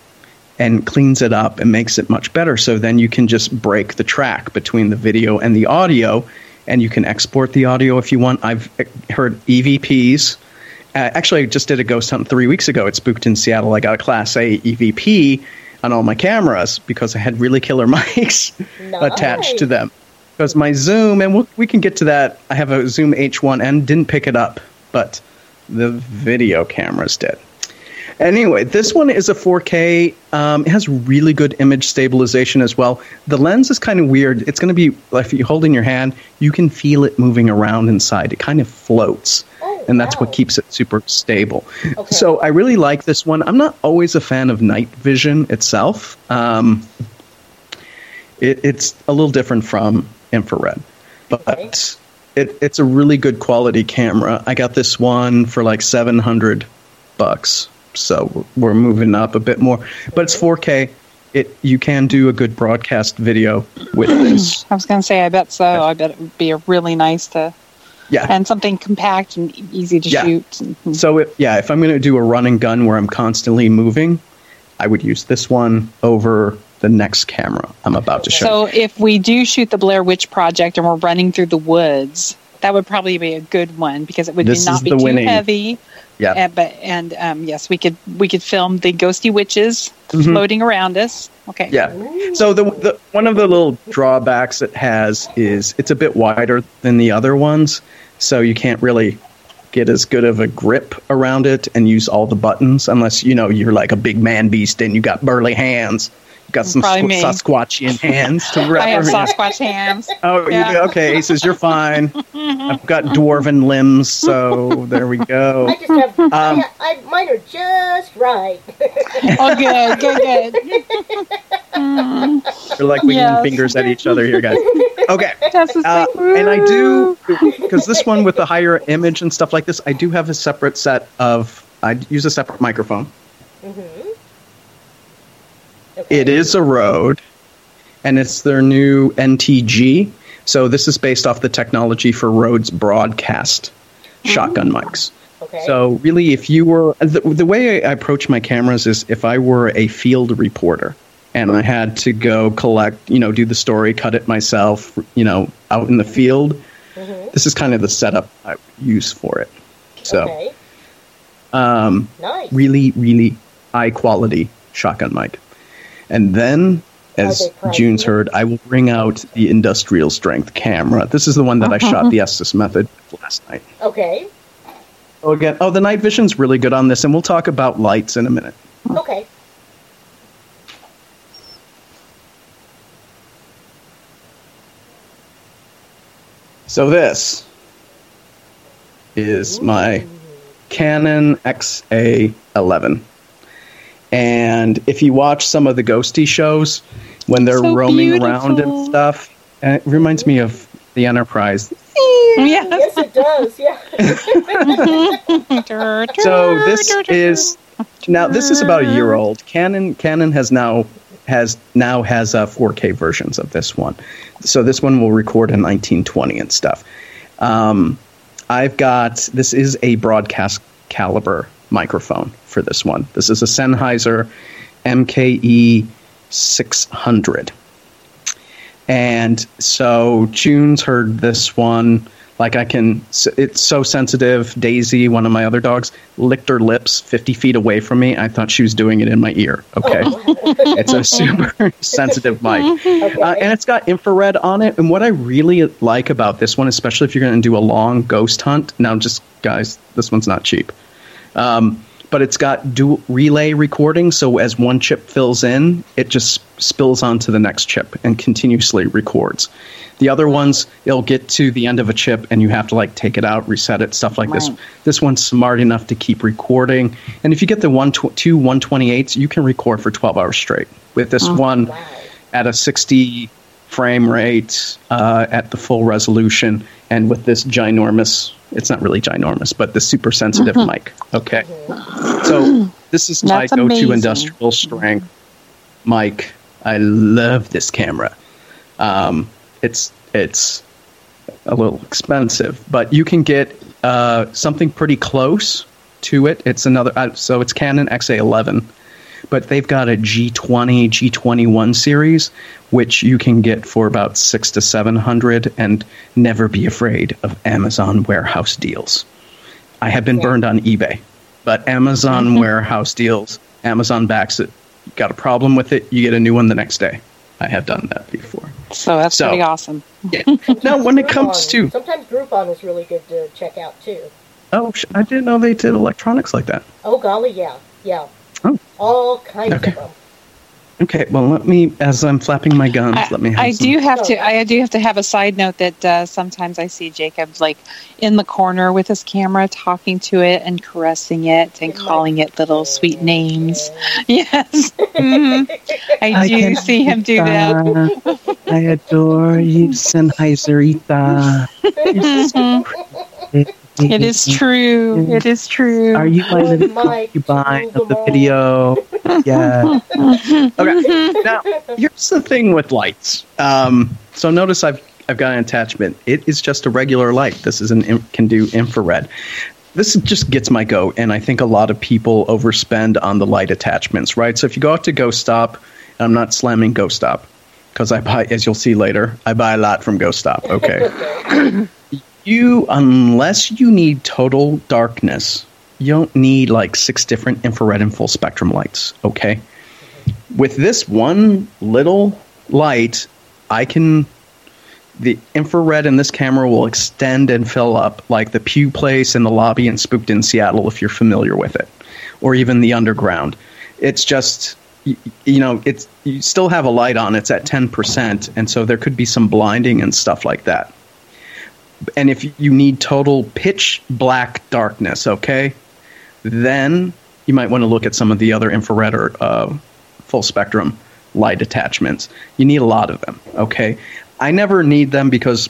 and cleans it up and makes it much better. So then you can just break the track between the video and the audio, and you can export the audio if you want. I've uh, heard EVPs. Uh, actually, I just did a ghost hunt three weeks ago. It spooked in Seattle. I got a Class A EVP on all my cameras because I had really killer mics attached to them. Because my Zoom, and we'll, we can get to that. I have a Zoom H1N, didn't pick it up, but the video cameras did. Anyway, this one is a 4K. Um, it has really good image stabilization as well. The lens is kind of weird. It's going to be like if you hold in your hand, you can feel it moving around inside. It kind of floats, Oh, and that's wow. what keeps it super stable. Okay. So I really like this one. I'm not always a fan of night vision itself. Um, it, it's a little different from infrared, but it, it's a really good quality camera. I got this one for like 700 bucks, so we're moving up a bit more. But it's 4K. It you can do a good broadcast video with this. I was going to say, I bet so. I bet it would be a really nice to, Yeah. and something compact and easy to Yeah. shoot. Mhm. So it, yeah, if I'm going to do a run and gun where I'm constantly moving, I would use this one over the next camera I'm about to show. So if we do shoot the Blair Witch Project and we're running through the woods, that would probably be a good one because it would This not be too winning. heavy. yeah. And, but and um, yes, we could we could film the ghosty witches Mhm. floating around us. Okay. Yeah. So the, the one of the little drawbacks it has is it's a bit wider than the other ones, so you can't really get as good of a grip around it and use all the buttons unless you know you're like a big man beast and you got burly hands. You got some Probably me. squ- Sasquatchian hands to wrap I have grab. Sasquatch hands. Oh, Yeah. you do? okay, Aces, you're fine. I've got dwarven limbs, so there we go. I just have, Um, I, I, mine are just right. Oh, good, good, good. Mm, We're like wiggling Yes. fingers at each other here, guys. Okay. Uh, and I do because this one with the higher image and stuff like this, I do have a separate set of. I use a separate microphone. hmm It is a Rode, and it's their new NTG. So this is based off the technology for Rode's broadcast shotgun mics. Okay. So really, if you were the, the way I approach my cameras is if I were a field reporter and I had to go collect, you know, do the story, cut it myself, you know, out in the field. Mhm. This is kind of the setup I use for it. So, okay. um, Nice. really, really high quality shotgun mic. And then, as? June's heard, I will bring out the industrial strength camera. This is the one that I shot uh-huh. the Estes method last night. Okay. Oh, again, oh, the night vision's really good on this, and we'll talk about lights in a minute. Okay. So this is my Canon XA11. And if you watch some of the ghosty shows when they're So roaming around and stuff, uh, it reminds me of the Enterprise. Yes. Yes, it does. Yeah. So this is now this is about a year old. Canon Canon has now has now has uh, 4K versions of this one. So this one will record in 1920 and stuff. Um, I've got this is a broadcast caliber microphone for this one. This is a Sennheiser MKE 600. And so June's heard this one. Like I can, it's so sensitive. Daisy, one of my other dogs, licked her lips 50 feet away from me. I thought she was doing it in my ear. Okay. it's a super sensitive mic. Okay. Uh, and it's got infrared on it. And what I really like about this one, especially if you're going to do a long ghost hunt, now just guys, this one's not cheap. Um, but it's got dual relay recording, so as one chip fills in, it just spills onto the next chip and continuously records. The other ones, it'll get to the end of a chip and you have to like take it out, reset it, stuff like this. Right. This one's smart enough to keep recording. And if you get the one tw- two 128s, you can record for 12 hours straight. With this one, Wow. at a 60 frame rate uh, at the full resolution and with this ginormous it's not really ginormous but the super sensitive mic. Okay. So this is my go-to industrial strength mic. I love this camera. Um, it's it's a little expensive but you can get uh, something pretty close to it. It's another uh, so it's canon xa11 but they've got a G20, G21 series, which you can get for about six to seven hundred, and never be afraid of Amazon warehouse deals. I have been Yeah. burned on eBay, but Amazon warehouse deals, Amazon backs it. Got a problem with it, you get a new one the next day. I have done that before. So that's So- pretty awesome. Yeah. now, when it comes to sometimes Groupon is really good to check out too. Oh, I didn't know they did electronics like that. Oh golly, yeah, yeah. Oh. All kinds Okay. of them. Okay, well, let me, as I'm flapping my guns, I, let me have I some- do have to. I do have to have a side note that uh, sometimes I see Jacob like in the corner with his camera, talking to it and caressing it and calling it little sweet names. Yes, Mhm. I I do can- see him do that. I adore you, Sennheiserita. It mm-hmm. is true. Mm-hmm. It is true. Are you oh my Oh, little Mike, concubine of the move 'em video? Yeah. Okay. Mm-hmm. Now, here's the thing with lights. Um, so notice I've I've got an attachment. It is just a regular light. This is an can do infrared. This just gets my goat, and I think a lot of people overspend on the light attachments, right? So if you go out to Ghost Stop, and I'm not slamming Ghost Stop because I buy, as you'll see later, I buy a lot from Ghost Stop. Okay. you unless you need total darkness you don't need like six different infrared and full spectrum lights okay? With this one little light i can the infrared in this camera will extend and fill up like the pew place in the lobby in spooked in seattle if you're familiar with it or even the underground. It's just you know it's you still have a light on it's at 10% and so there could be some blinding and stuff like that and if you need total pitch black darkness, okay, then you might want to look at some of the other infrared or uh, full spectrum light attachments. You need a lot of them, okay? I never need them because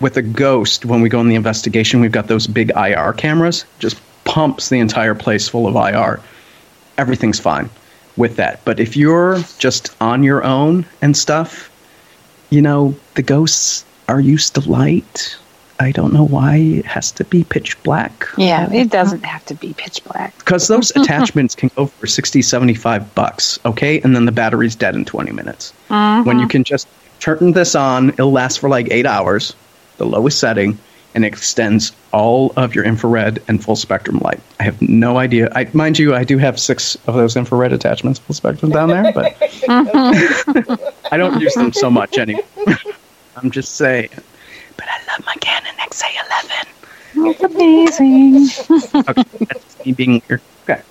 with AGHOST, when we go in the investigation, we've got those big IR cameras, just pumps the entire place full of IR. Everything's fine with that. But if you're just on your own and stuff, you know, the ghosts are used to light. I don't know why it has to be pitch black. yeah, it doesn't have to be pitch black. Because those attachments can go for 60, 75 bucks, okay? And then the battery's dead in 20 minutes. Mm-hmm. When you can just turn this on, it'll last for like eight hours, the lowest setting, and extends all of your infrared and full spectrum light. I have no idea. I, mind you, I do have six of those infrared attachments, full spectrum down there, but mm-hmm. I don't use them so much anymore. I'm just saying. But I love my Canon XA11. It's amazing. Okay, that's me being weird. Okay.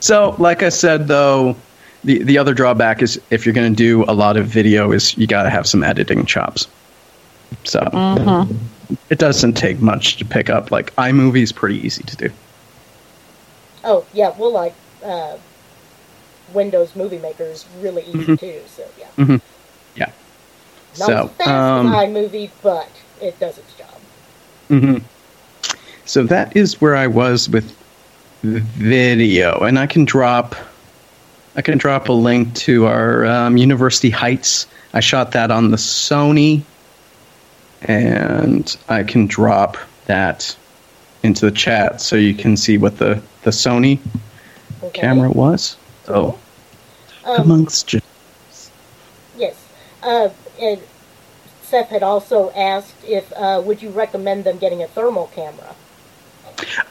so, like I said, though, the the other drawback is if you're going to do a lot of video, is you got to have some editing chops. So it doesn't take much to pick up. Like iMovie is pretty easy to do. Oh yeah, well like uh, Windows Movie Maker is really easy Mhm. too. So yeah, Yeah. Not so fast um, as iMovie, but it does its job. hmm So that is where I was with video, and I can drop, I can drop a link to our um, University Heights. I shot that on the Sony, and I can drop that into the chat so you can see what the the Sony Okay. camera was. So Um, amongst. Yes. Uh, and Seth had also asked if uh, would you recommend them getting a thermal camera?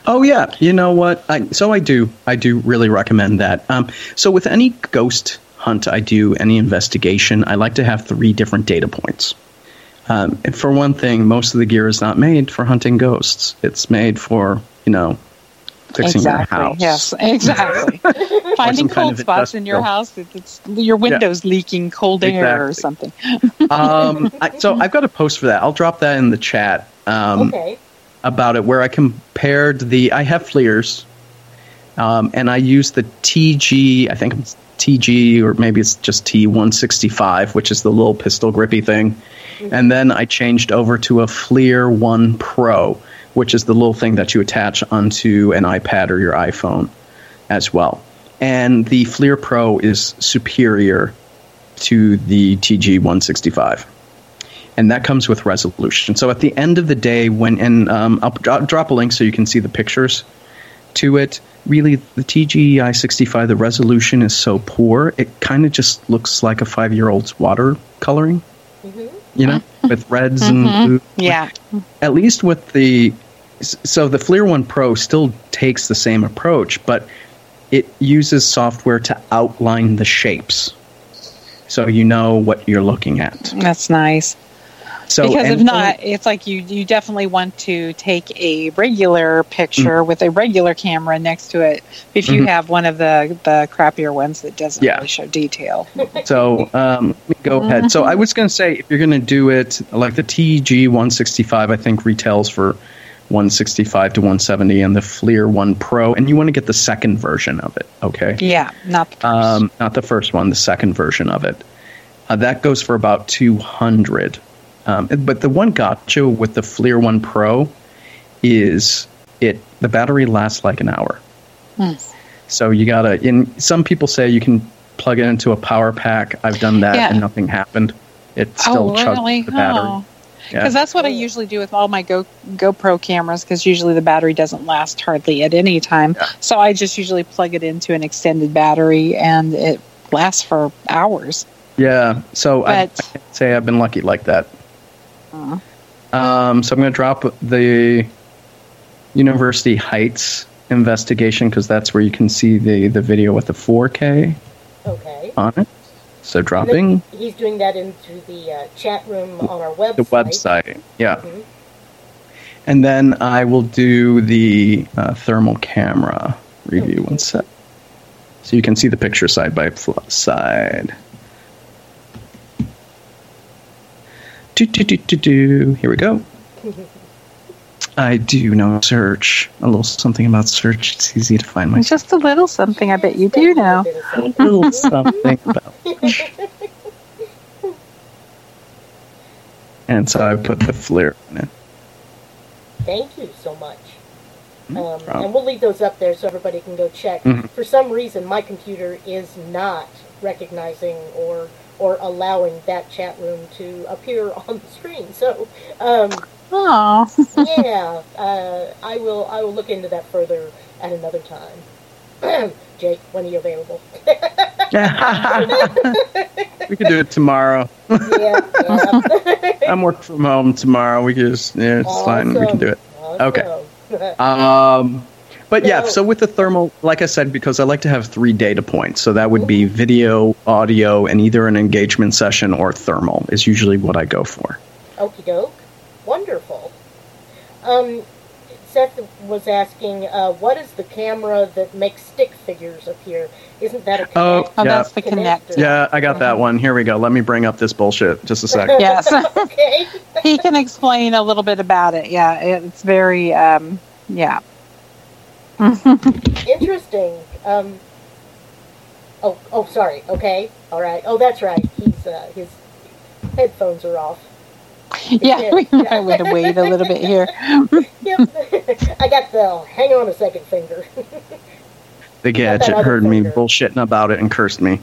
Oh yeah, you know what? I, so I do. I do really recommend that. Um, so with any ghost hunt I do, any investigation, I like to have three different data points. Um, for one thing, most of the gear is not made for hunting ghosts. It's made for you know fixing exactly. your house. Yes, exactly. Finding some kind cold of spots in your house. It, it's your windows leaking cold air or something. um, I, so I've got a post for that. I'll drop that in the chat. Um, okay. about it where I compared the I have FLIRs, um, and I used the TG. I think it's TG or maybe it's just T165, which is the little pistol grippy thing, and then I changed over to a FLIR One Pro, which is the little thing that you attach onto an iPad or your iPhone as well. And the FLIR Pro is superior to the TG 165 and that comes with resolution. So at the end of the day, when and um, I'll dro- drop a link so you can see the pictures to it. Really, the TG 165, the resolution is so poor, it kind of just looks like a five year old's watercoloring. You know, mm-hmm. with reds and mm-hmm. blue. Yeah. At least with the so the FLIR One Pro still takes the same approach, but it uses software to outline the shapes, so you know what you're looking at. That's nice. So because if not, it's like you you definitely want to take a regular picture with a regular camera next to it. If you Mhm. have one of the the crappier ones that doesn't Yeah. really show detail. So um, let me go ahead. So I was going to say, if you're going to do it like the TG 165, I think retails for 165 to 170, and the FLIR One Pro, and you want to get the second version of it. Okay. Yeah, not the first. Um, not the first one, the second version of it. Uh, that goes for about 200. Um, but the one gotcha with the FLIR One Pro is it the battery lasts like an hour. Hmm. So you gotta. In some people say you can plug it into a power pack. I've done that Yeah. and nothing happened. It still oh, chugs really? the battery. Oh. Yeah. Because that's what I usually do with all my Go GoPro cameras. Because usually the battery doesn't last hardly at any time, so I just usually plug it into an extended battery, and it lasts for hours. Yeah, so I, I can't say I've been lucky like that. Uh, Um, so I'm going to drop the University Heights investigation because that's where you can see the, the video with the 4K Okay. on it. So dropping He's doing that into the uh, chat room on our website. the website, yeah, Mhm. and then I will do the uh, thermal camera review one sec, so you can see the picture side by side. Do, do, do, do, do. Here we go. I do know search. A little something about search. It's easy to find my just a little something. I bet you do know. a little something about. And so I put the FLIR in it. Thank you so much. Um, and we'll leave those up there so everybody can go check. Mhm. For some reason, my computer is not recognizing or or allowing that chat room to appear on the screen. So, um, Oh, yeah, uh, I will I will look into that further at another time. Jake, when are you available? we could do it tomorrow. yeah, yeah. I'm working from home tomorrow. We can just yeah, it's fine. We can do it. Okay. Um, but yeah, so with the thermal, like I said, because I like to have three data points, so that would be video, audio, and either an engagement session or thermal is usually what I go for. Okie doke. Wonderful. Um, Seth was asking, uh, what is the camera that makes stick figures appear? Isn't that a Oh, connect- oh, Yeah. that's the connector. connector? Yeah, I got that one. Here we go. Let me bring up this bullshit. Just a sec. Yes, okay. he can explain a little bit about it. Yeah, it's very um, yeah. Interesting. Um, oh, oh, sorry. Okay. All right. Oh, that's right. He's uh, his headphones are off. Yeah, we might want to wait a little bit here. Yep. I got the hang on a second finger. The gadget other heard me bullshitting about it and cursed me.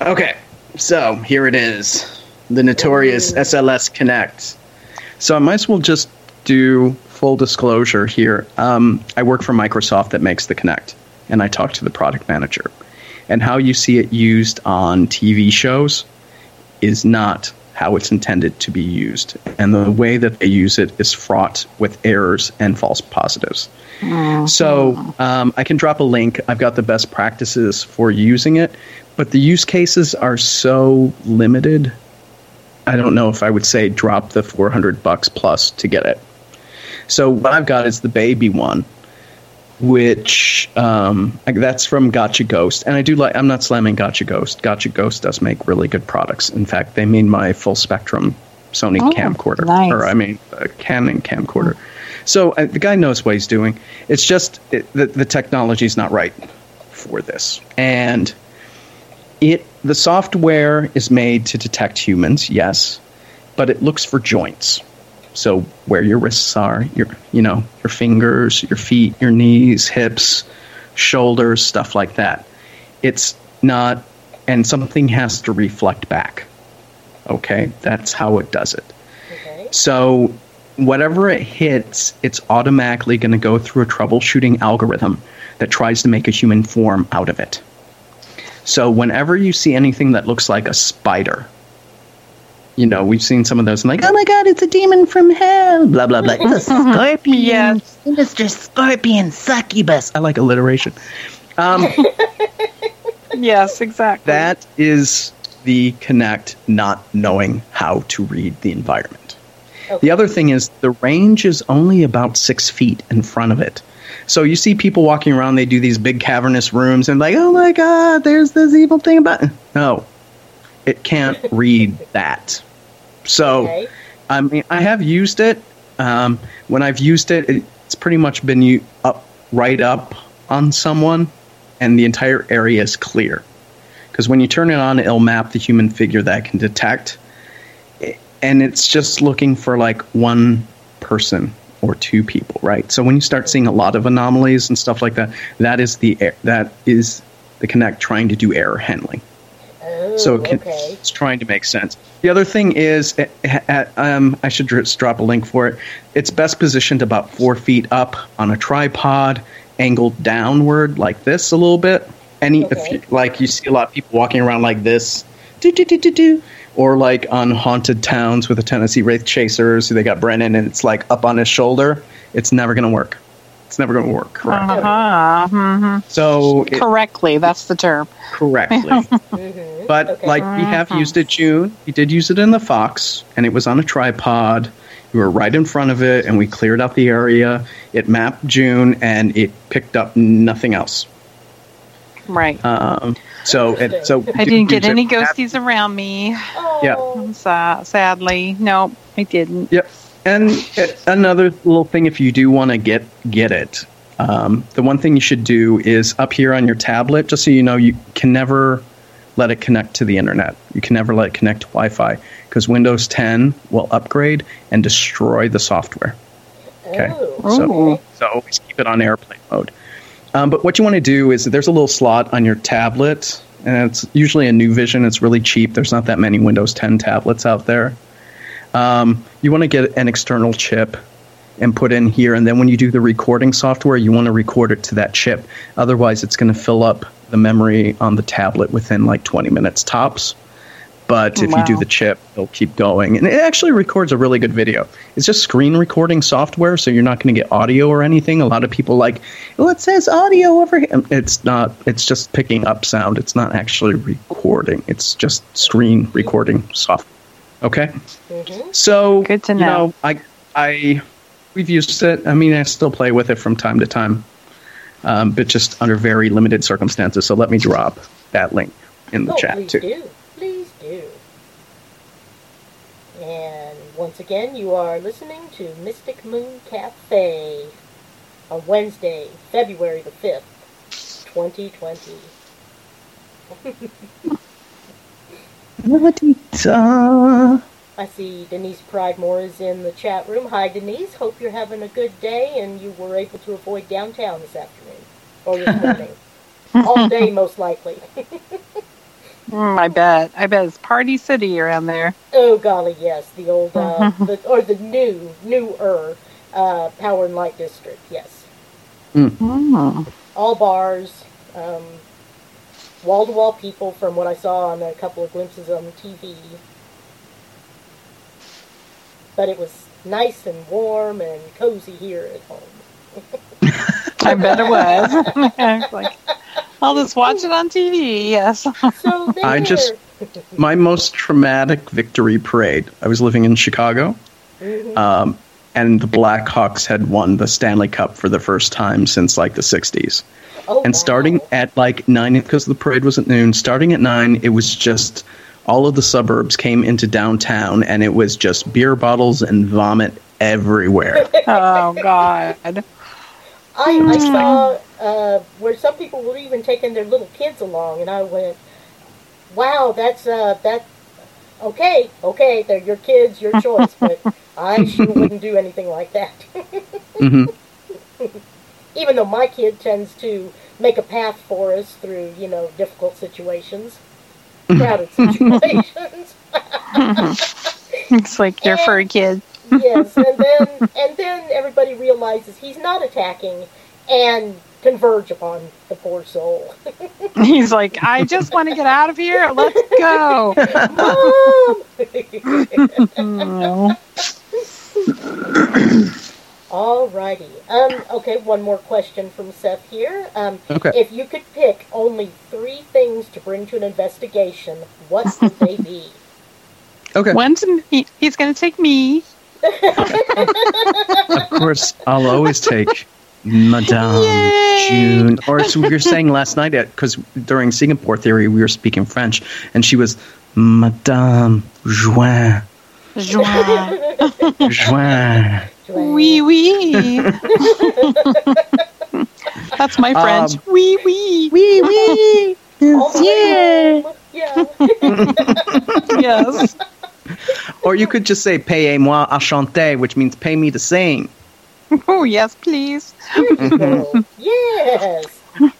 Okay, so here it is the notorious SLS Kinect. So I might as well just do full disclosure here. Um, I work for Microsoft that makes the Kinect, and I talk to the product manager. And how you see it used on TV shows is not how it's intended to be used. And the way that they use it is fraught with errors and false positives. So um, I can drop a link. I've got the best practices for using it, but the use cases are so limited. I don't know if I would say drop the 400 bucks plus to get it. So what I've got is the baby one, which um, that's from Gotcha Ghost, and I do like. I'm not slamming Gotcha Ghost. Gotcha Ghost does make really good products. In fact, they made my full spectrum Sony Oh, camcorder, nice. or I mean, a Canon camcorder. So uh, the guy knows what he's doing. It's just it, the the technology is not right for this, and it the software is made to detect humans, yes, but it looks for joints. So where your wrists are, your you know your fingers, your feet, your knees, hips, shoulders, stuff like that. It's not, and something has to reflect back. Okay, that's how it does it. Okay. So whatever it hits, it's automatically going to go through a troubleshooting algorithm that tries to make a human form out of it. So whenever you see anything that looks like a spider, you know, we've seen some of those and like, oh my god, it's a demon from hell, blah blah blah. The scorpion. Yes. Mr. Scorpion Succubus. I like alliteration. Um, Yes, exactly. that is the Kinect, not knowing how to read the environment. Okay. The other thing is the range is only about six feet in front of it. So you see people walking around, they do these big cavernous rooms and like, oh my god, there's this evil thing about it. No, it can't read that. So, Okay. I mean, I have used it. Um, when I've used it, it's pretty much been u- up, right up on someone, and the entire area is clear. Because when you turn it on, it'll map the human figure that can detect, and it's just looking for like one person or two people, right? So when you start seeing a lot of anomalies and stuff like that, that is the air, that is the Kinect trying to do error handling. Oh, So it can, okay. it's trying to make sense. The other thing is, eh, eh, um, I should just drop a link for it. It's best positioned about four feet up on a tripod, angled downward like this a little bit. Any, if Okay. you, like you see a lot of people walking around like this, do do do do do, or like on haunted towns with the Tennessee Wraith Chasers, Who they got Brannon, and it's like up on his shoulder. It's never going to work. It's never going to work. Correct. Uh-huh. hmm So it, Correctly, that's the term. correctly. Mhm. But Okay. like we have used it June. We did use it in the Fox, and it was on a tripod. We were right in front of it, and we cleared out the area. It mapped June, and it picked up nothing else. Right. Um, so it so I didn't get any ghosties around me. Yeah. Sa- sadly, no, I didn't. Yep. And uh, another little thing, if you do want to get get it, um, the one thing you should do is up here on your tablet, just so you know, you can never let it connect to the internet. You can never let it connect to Wi-Fi because Windows 10 will upgrade and destroy the software. Okay. Oh, So, so always keep it on airplane mode. Um, but what you want to do is there's a little slot on your tablet, and it's usually a NuVision. It's really cheap. There's not that many Windows 10 tablets out there. Um, you want to get an external chip and put in here, and then when you do the recording software, you want to record it to that chip. Otherwise, it's going to fill up the memory on the tablet within like 20 minutes tops. But if you do the chip, it'll keep going. And it actually records a really good video. It's just screen recording software, so you're not going to get audio or anything. A lot of people like, well, it says audio over here. It's not. It's just picking up sound. It's not actually recording. It's just screen recording software. Okay. Mm-hmm. So Good to you know. I I we've used it. I mean, I still play with it from time to time, um, but just under very limited circumstances. So let me drop that link in the oh, chat please too. do. Please do. And once again, you are listening to Mystic Moon Cafe on Wednesday, February the 5th, 2020. Ta-ta. I see Denise Pridemore is in the chat room. Hi, Denise. Hope you're having a good day and you were able to avoid downtown this afternoon or this morning. All day, most likely. Mm, I bet. I bet it's Party City around there. oh, golly, yes. The old, uh, the, or the new, newer uh, Power and Light District, yes. Mm. All bars, um, wall to wall people from what I saw on a couple of glimpses on the TV. But it was nice and warm and cozy here at home. I bet it was. Like, I'll just watch it on TV. Yes. So there. I just- My most traumatic victory parade. I was living in Chicago, Mhm. um, and the Blackhawks had won the Stanley Cup for the first time since like the '60s. oh, and wow. starting at like nine because the parade was at noon starting at nine it was just all of the suburbs came into downtown and it was just beer bottles and vomit everywhere Oh God. I, I saw uh, where some people were even taking their little kids along, and I went, "Wow, that's uh, that. Okay, okay, they're your kids, your choice, but I sure wouldn't do anything like that. hmm even though my kid tends to make a path for us through, you know, difficult situations, crowded situations. It's like your furry kid. yes, and then and then everybody realizes he's not attacking, and converge upon the poor soul. He's like, I just want to get out of here. Let's go. Mom! No. Alrighty. Um, okay, one more question from Seth here. Um, Okay. If you could pick only three things to bring to an investigation, what would they be? Okay. When's he, he's going to take me? Of course, I'll always take Madame Yay! June. Or as we were saying last night, because during Singapore Theory, we were speaking French, and she was Madame Juin. Joie. Juin. Wee wee. That's my French. Um, wee wee. Wee wee. All the Yeah. Yeah. Yes. Or you could just say Payez-moi à chanter, which means pay me to sing. Oh yes, please. yes.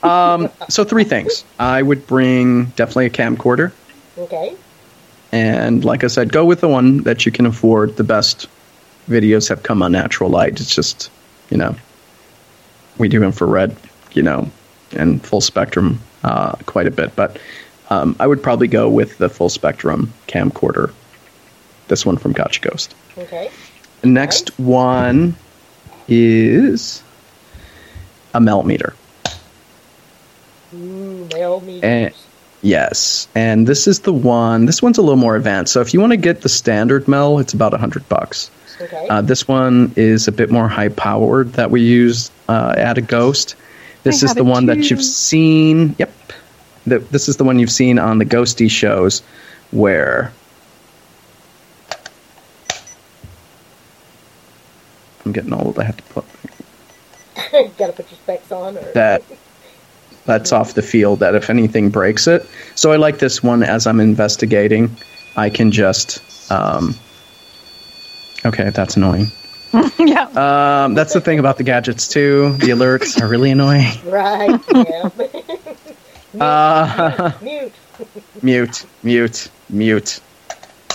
Um, so three things. I would bring definitely a camcorder. Okay. And like I said, go with the one that you can afford. The best videos have come on natural light. It's just, you know, we do infrared, you know, and full spectrum uh, quite a bit. But um, I would probably go with the full spectrum camcorder. This one from Gotcha Ghost. Okay. Next one is a Mel meter. Ooh, Mel meters. Eh. Yes, and this is the one. This one's a little more advanced. So if you want to get the standard Mel, it's about a hundred bucks. Okay. Uh, this one is a bit more high powered that we use uh, at AGHOST. This I is the it one that you've seen. Yep, the, this is the one you've seen on the Ghosty shows, where I'm getting old. I have to put Gotta put your specs on. Or... that that's off the field that if anything breaks it. So I like this one as I'm investigating. I can just um, okay, that's annoying. yeah. Um, that's the thing about the gadgets too. The alerts are really annoying. Right. Yeah. Uh, Mute. mute, mute, mute.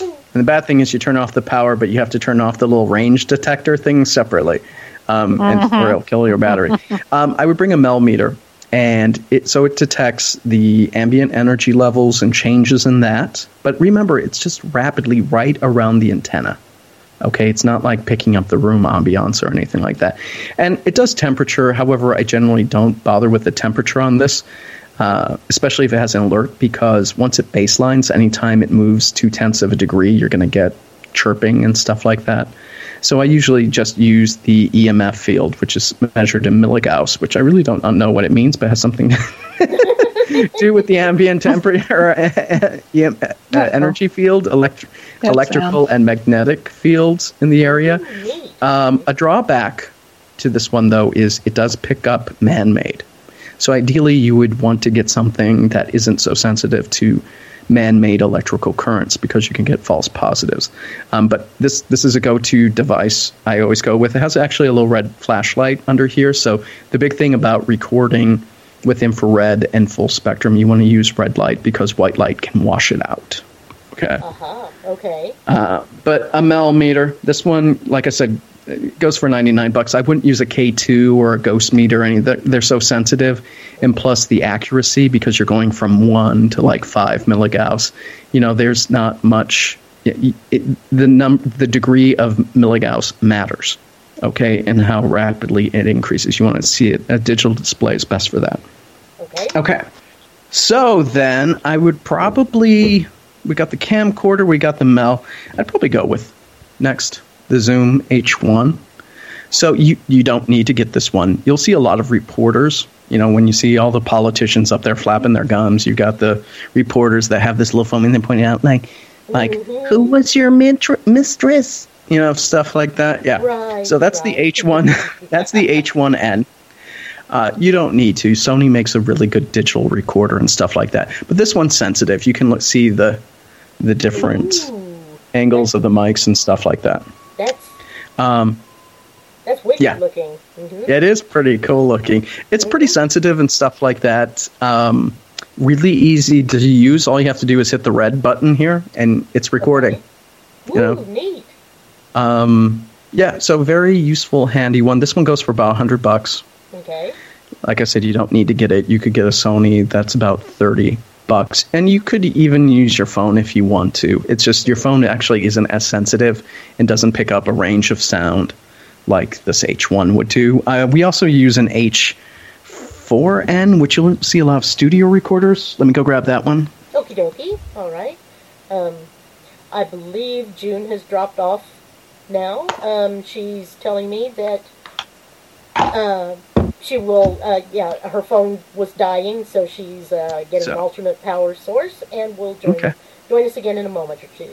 And the bad thing is you turn off the power, but you have to turn off the little range detector thing separately, um, and, or it'll kill your battery. Um, I would bring a Mel meter, and it so it detects the ambient energy levels and changes in that. But remember, it's just rapidly right around the antenna. Okay, it's not like picking up the room ambiance or anything like that. And it does temperature. However, I generally don't bother with the temperature on this, uh, especially if it has an alert, because once it baselines, anytime it moves two tenths of a degree, you're going to get chirping and stuff like that. So I usually just use the EMF field, which is measured in milligauss, which I really don't know what it means, but has something do with the ambient temperature, uh, energy field, elect- That's, electrical and magnetic fields in the area. Um, a drawback to this one, though, is it does pick up man made. So ideally, you would want to get something that isn't so sensitive to man-made electrical currents because you can get false positives. Um, but this this is a go-to device I always go with. It has actually a little red flashlight under here. So the big thing about recording with infrared and full spectrum, you want to use red light because white light can wash it out. Okay. Uh-huh. Okay. Uh, but a Mel meter, this one, like I said, goes for 99 bucks. I wouldn't use a K2 or a Ghost meter or any. They're, they're so sensitive, and plus the accuracy because you're going from one to like five milligauss. You know, there's not much. It, it, the num the degree of milligauss matters. Okay, and how rapidly it increases. You want to see it. A digital display is best for that. Okay. Okay. So then I would probably we got the camcorder, we got the Mel. I'd probably go with next the Zoom H1. So you you don't need to get this one. You'll see a lot of reporters. You know, when you see all the politicians up there flapping their gums, you've got the reporters that have this little phone and they point out like like mm-hmm. who was your mistress? You know, stuff like that. Yeah. Right, so that's the. H1. that's the H1N. Uh, you don't need to. Sony makes a really good digital recorder and stuff like that. But this one's sensitive. You can look, see the the different Ooh, angles of the mics and stuff like that. that's Um, that's wicked Yeah. looking. hmm it is pretty cool looking. It's pretty sensitive and stuff like that. Um, really easy to use. All you have to do is hit the red button here, and it's recording. Ooh, You know. neat. Um, yeah, so very useful, handy one. This one goes for about hundred bucks. Okay. like I said, you don't need to get it. You could get a Sony that's about 30 bucks. And you could even use your phone if you want to. It's just your phone actually isn't as sensitive and doesn't pick up a range of sound like this H1 would do. Uh, we also use an H4n, which you'll see a lot of studio recorders. Let me go grab that one. Okie dokie. All right. Um, I believe June has dropped off now. Um, she's telling me that uh, she will, uh, yeah, her phone was dying, so she's uh, getting So- an alternate power source and will join, Okay. join us again in a moment or two.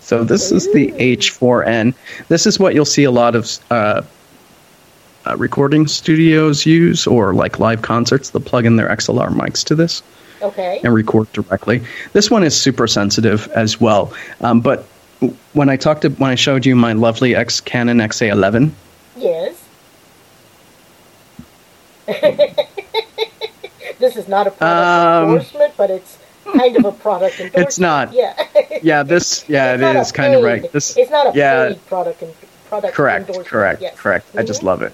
So this is the H4n. This is what you'll see a lot of uh, uh, recording studios use, or like live concerts. They'll plug in their XLR mics to this Okay. and record directly. This one is super sensitive as well. Um, but when I talked to when I showed you my lovely X Canon XA11, Yes. this is not a product Um, endorsement, but it's kind of a product endorsement. It's not. Yeah. yeah, this yeah It's it a kind of right. This it's not a yeah. paid product and product Correct, endorsement. correct, yes. correct. I just Mhm. love it.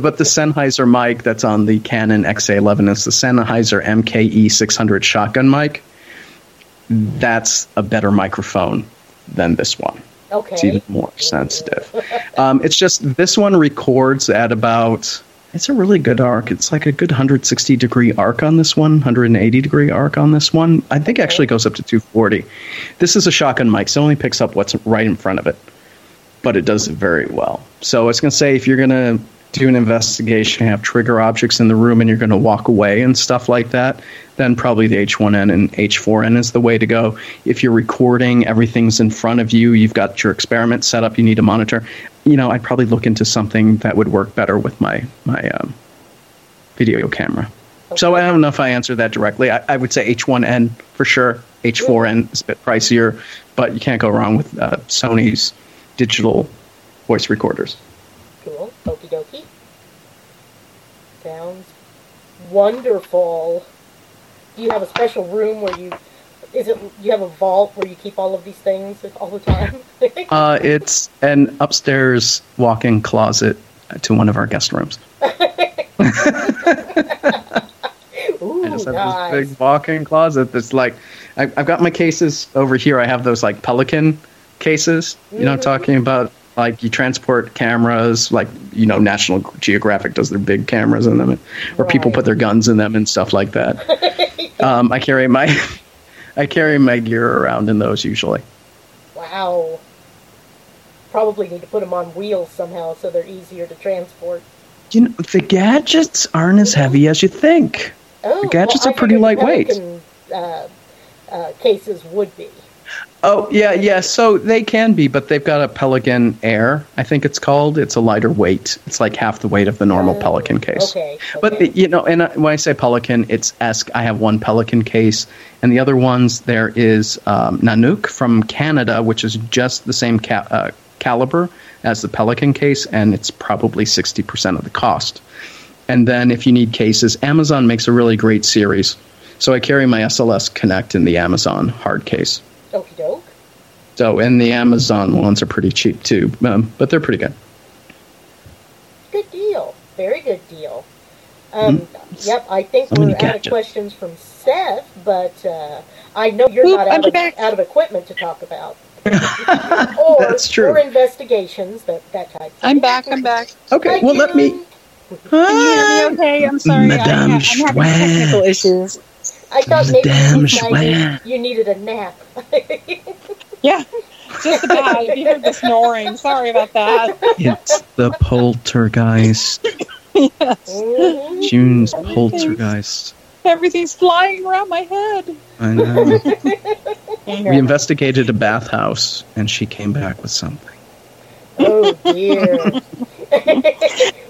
but the Sennheiser mic that's on the Canon XA11 is the Sennheiser MKE 600 shotgun mic. That's a better microphone than this one. Okay. It's even more sensitive. Um, it's just this one records at about. It's a really good arc. It's like a good 160 degree arc on this one, 180 degree arc on this one. I think it actually goes up to 240. This is a shotgun mic, so it only picks up what's right in front of it, but it does it very well. So I was going to say if you're going to do an investigation, have trigger objects in the room, and you're going to walk away and stuff like that, then probably the H1N and H4N is the way to go. If you're recording, everything's in front of you, you've got your experiment set up, you need a monitor. You know, I'd probably look into something that would work better with my my um, video camera. So I don't know if I answered that directly. I, I would say H1N for sure. H4N is a bit pricier, but you can't go wrong with uh, Sony's digital voice recorders. Cool. Dokie. Sounds wonderful. Do you have a special room where you is it you have a vault where you keep all of these things all the time? Uh, it's an upstairs walk-in closet to one of our guest rooms. Ooh, I just have nice. this big walk-in closet that's like, I, I've got my cases over here. I have those like Pelican cases. You know, what I'm talking about like you transport cameras, like you know, National Geographic does their big cameras in them, or people put their guns in them and stuff like that. um, I carry my, I carry my gear around in those usually. Wow. Probably need to put them on wheels somehow so they're easier to transport. You know, the gadgets aren't as heavy as you think. Oh, The gadgets well, are pretty lightweight. Pelican, Uh, uh, cases would be. Oh yeah, yeah. So they can be, but they've got a Pelican Air. I think it's called. It's a lighter weight. It's like half the weight of the normal Oh, Pelican case. Okay. But okay. you know, and when I say Pelican, it's Esk. I have one Pelican case, and the other ones there is um, Nanuk from Canada, which is just the same ca- uh, caliber as the Pelican case, and it's probably sixty percent of the cost. And then if you need cases, Amazon makes a really great series. So I carry my SLS Kinect in the Amazon hard case. Okie doke. So, and the Amazon ones are pretty cheap too, um, but they're pretty good. Good deal. Very good deal. Um, Yep, I think? So we're many out of gadgets. questions from Seth, but uh, I know you're Oop, not out of, out of equipment to talk about. or, That's true. Or investigations, that, that type of I'm back. I'm back. Okay, Hi, well, let me. June. Can you hear me okay? I'm sorry. I, Madame ha- I'm having technical issues. I thought maybe you, might you needed a nap. Yeah, just about. If you heard the snoring, sorry about that. It's the poltergeist. yes. Mhm. June's poltergeist. Everything's flying around my head. I know. We investigated a bathhouse, and she came back with something. Oh dear.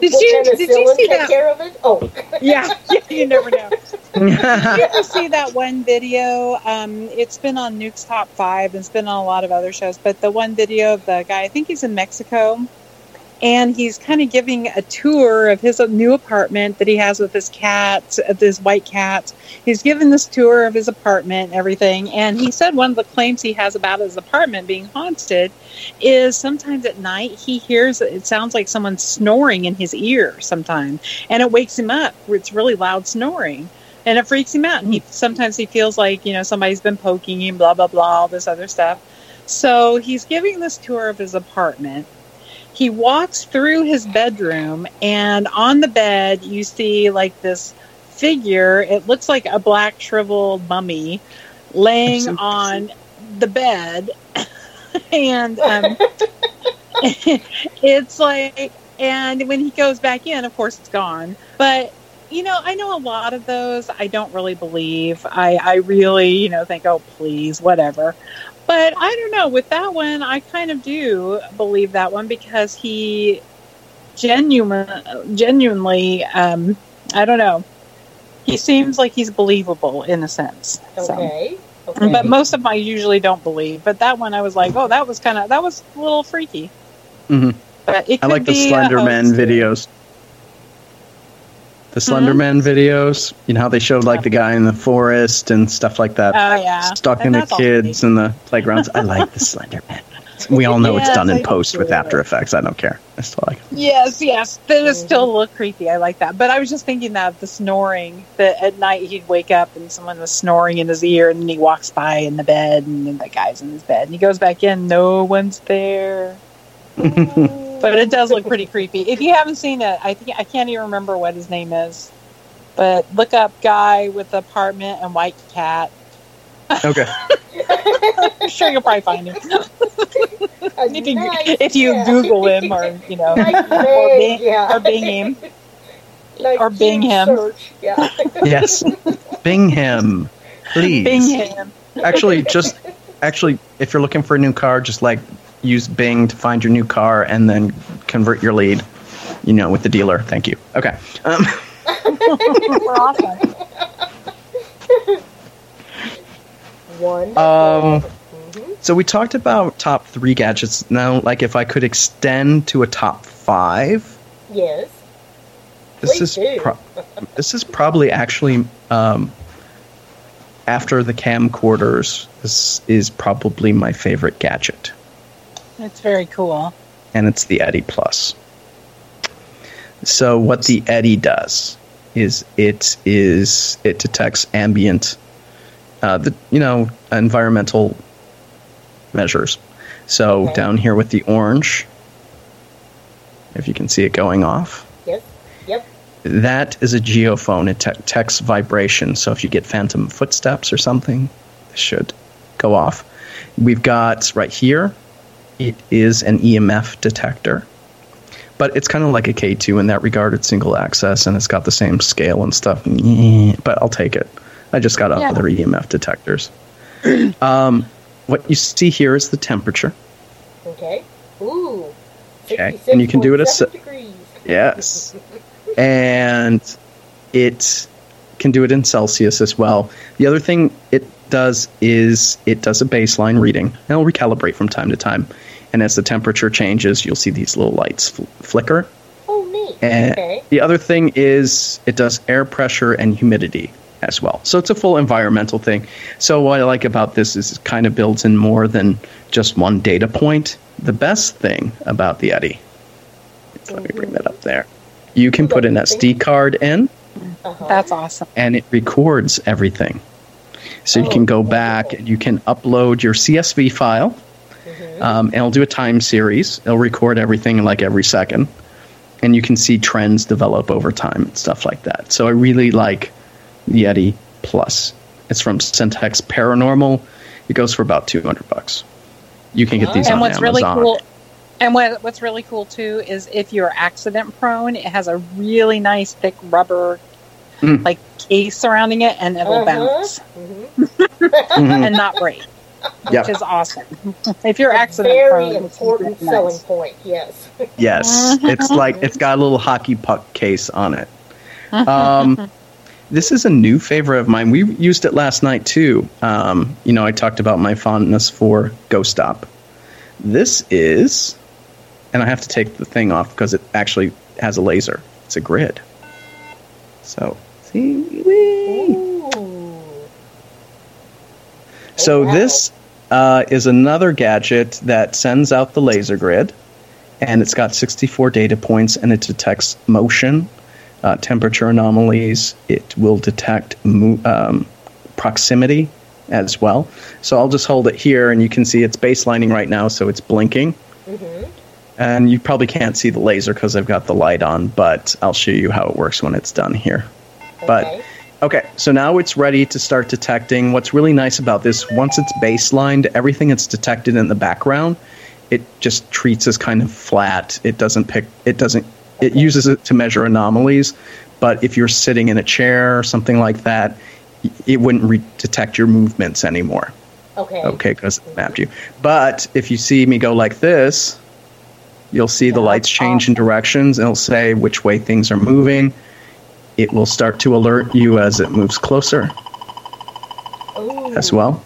Did Will you, did you see that? care of it? Oh, Yeah, yeah, you never know. Did you ever see that one video? Um, it's been on Nuke's Top Five. and It's been on a lot of other shows, but the one video of the guy, I think he's in Mexico, and he's kind of giving a tour of his new apartment that he has with his cat, this white cat. He's giving this tour of his apartment and everything, and he said one of the claims he has about his apartment being haunted is sometimes at night he hears it sounds like someone snoring in his ear sometimes, and it wakes him up. It's really loud snoring and it freaks him out. And he sometimes he feels like you know somebody's been poking him, blah blah blah, all this other stuff. So he's giving this tour of his apartment. He walks through his bedroom, and on the bed, you see like this figure. It looks like a black shriveled mummy laying I've on the bed. and um, it's like, and when he goes back in, of course, it's gone. But you know, I know a lot of those I don't really believe. I, I really, you know, think, oh, please, whatever. But I don't know. With that one, I kind of do believe that one because he genuine, genuinely, um, I don't know. He seems like he's believable in a sense. So. Okay. Okay. But most of them I usually don't believe. But that one, I was like, oh, that was kind of that was a little freaky. Mhm. But it I could like the be Slender Man hoax. videos. The Slender Man mm-hmm. videos. You know how they showed like the guy in the forest and stuff like that. Oh yeah, stalking And the kids in the playgrounds. I like the Slender Man. We all know it's Yes, done I in do post with. After Effects. I don't care. I still like it. Yes, yes. That is mm-hmm. still a little creepy. I like that. But I was just thinking that the snoring, that at night he'd wake up and someone was snoring in his ear and then he walks by in the bed and then the guy's in his bed and he goes back in, no one's there. But it does look pretty creepy. If you haven't seen it, I think I can't even remember what his name is. But look up guy with apartment and white cat. Okay. I'm sure you'll probably find him. A if you, nice- if you yeah. Google him or you know Nice or big, Bing, yeah. or Bing him. Like or Bing him. Search. Yeah. yes. Bing him, please. Bing him. Actually, just actually, if you're looking for a new car, just like use Bing to find your new car and then convert your lead. You know, with the dealer. Thank you. Okay. Um, We're awesome. Wonderful. Um, Mhm. So we talked about top three gadgets. Now, like if I could extend to a top five, Yes. this Please is do. pro- this is probably actually um, after the camcorders. This is probably my favorite gadget, It's very cool. and it's the EDI Plus. So what the EDI does is it is it detects ambient, uh, the you know environmental measures. So Okay. down here with the orange, if you can see it going off. Yep. that is a geophone. It detects vibration. So if you get phantom footsteps or something, it should go off. We've got right here, it is an EMF detector. But it's kind of like a K2 in that regard. It's single axis and it's got the same scale and stuff. But I'll take it. I just got Yeah. other EMF detectors. um, what you see here is the temperature. Okay. Ooh. Okay, and you can do it as 66.7 degrees. Yes. and it can do it in Celsius as well. The other thing it does is it does a baseline reading and it'll recalibrate from time to time. And as the temperature changes, you'll see these little lights fl- flicker. Oh, neat. And okay. the other thing is it does air pressure and humidity as well. So it's a full environmental thing. So what I like about this is it kind of builds in more than just one data point. The best thing about the EDI, let me bring that up there. You can put an SD card in Uh-huh. That's awesome. and it records everything. So you can go back and you can upload your CSV file, um, and it'll do a time series. It'll record everything like every second, and you can see trends develop over time and stuff like that. So I really like the EDI Plus. It's from Centex Paranormal. It goes for about two hundred bucks. You can get these and on what's Amazon. really cool and what, what's really cool too is if you're accident prone it has a really nice thick rubber Mm. like case surrounding it and it'll Uh-huh. bounce Mhm. and not break Yep. which is awesome if you're accident Very prone it's important really selling nice. point. Yes. Yes, it's like it's got a little hockey puck case on it. Um, this is a new favorite of mine. We used it last night too. Um, you know, I talked about my fondness for Ghost Stop. This is, and I have to take the thing off because it actually has a laser. It's a grid. So, see, whee. So wow. this uh, is another gadget that sends out the laser grid, and it's got 64 data points, and it detects motion, uh, temperature anomalies. It will detect mo- um, proximity as well. So I'll just hold it here, and you can see it's baselining right now, so it's blinking. Mhm. And you probably can't see the laser because I've got the light on, but I'll show you how it works when it's done here. But Okay. so now it's ready to start detecting. What's really nice about this, once it's baselined, everything that's detected in the background, it just treats as kind of flat. It doesn't pick. It doesn't. It uses it to measure anomalies, but if you're sitting in a chair or something like that, it wouldn't re- detect your movements anymore. Okay. Okay, because it mapped you. But if you see me go like this, you'll see the lights change in directions. and It'll say which way things are moving. It will start to alert you as it moves closer Ooh. as well.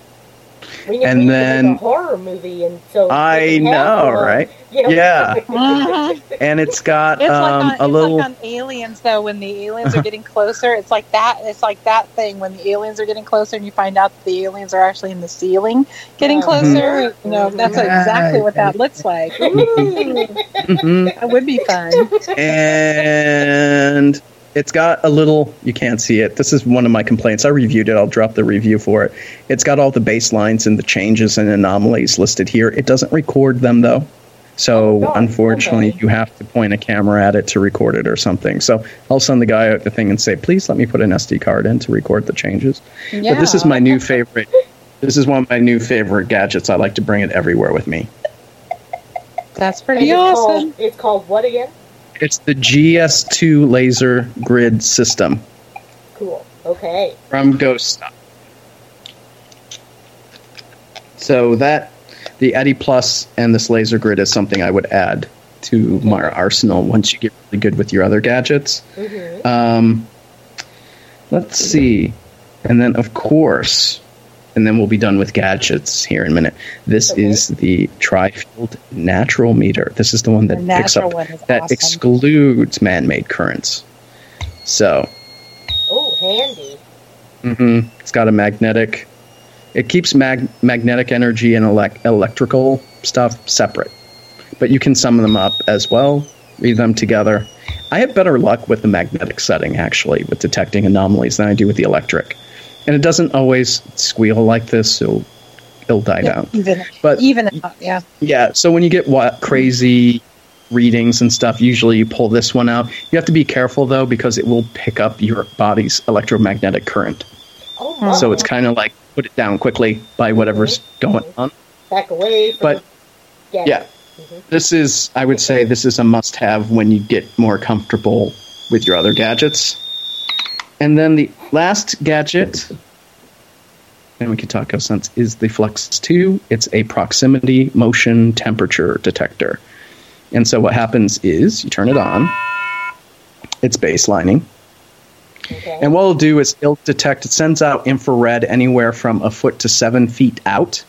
We need, and we need to then- make a horror movie, and so I we can have know, one. right? Yeah. Yeah. Mhm. And it's got It's um, like on, a it's little. like on aliens though. When the aliens are getting closer, it's like that. It's like that thing when the aliens are getting closer, and you find out that the aliens are actually in the ceiling, getting Yeah. closer. You know, that's Yeah. exactly what that looks like. Ooh, Mhm. that would be fun. and it's got a little you can't see it. This is one of my complaints. I reviewed it. I'll drop the review for it. It's got all the baselines and the changes and anomalies listed here. It doesn't record them though. So Oh, unfortunately Okay. you have to point a camera at it to record it or something. So i'll send the guy out the thing and say please let me put an sd card in to record the changes. Yeah. but this is my new favorite this is one of my new favorite gadgets. I like to bring it everywhere with me. That's pretty it's awesome. Called, it's called what again? It's the gs2 laser grid system Cool. Okay. from Ghost Stop. So that the EDI Plus and this laser grid is something I would add to my arsenal once you get really good with your other gadgets. hmm Um, let's see, and then of course, and then we'll be done with gadgets here in a minute. This Okay. is the Tri-Field Natural Meter. This is the one that The picks up that awesome. excludes man-made currents. So Oh, handy. hmm It's got a magnetic. It keeps mag- magnetic energy and elec- electrical stuff separate, but you can sum them up as well. Read them together. I have better luck with the magnetic setting actually with detecting anomalies than I do with the electric, and it doesn't always squeal like this. So it'll die Yeah, down. even But even out, yeah. yeah, so when you get what crazy readings and stuff, usually you pull this one out. You have to be careful though because it will pick up your body's electromagnetic current. Oh, my. So it's kind of like put it down quickly by whatever's going on. back away. But- yeah. Yeah. This is, I would say, this is a must have when you get more comfortable with your other gadgets. And then the last gadget, and we can talk of sense, is the Flex 2. It's a proximity motion temperature detector. And so what happens is you turn it on, it's baselining. Okay. And what it'll do is it'll detect, it sends out infrared anywhere from a foot to seven feet out.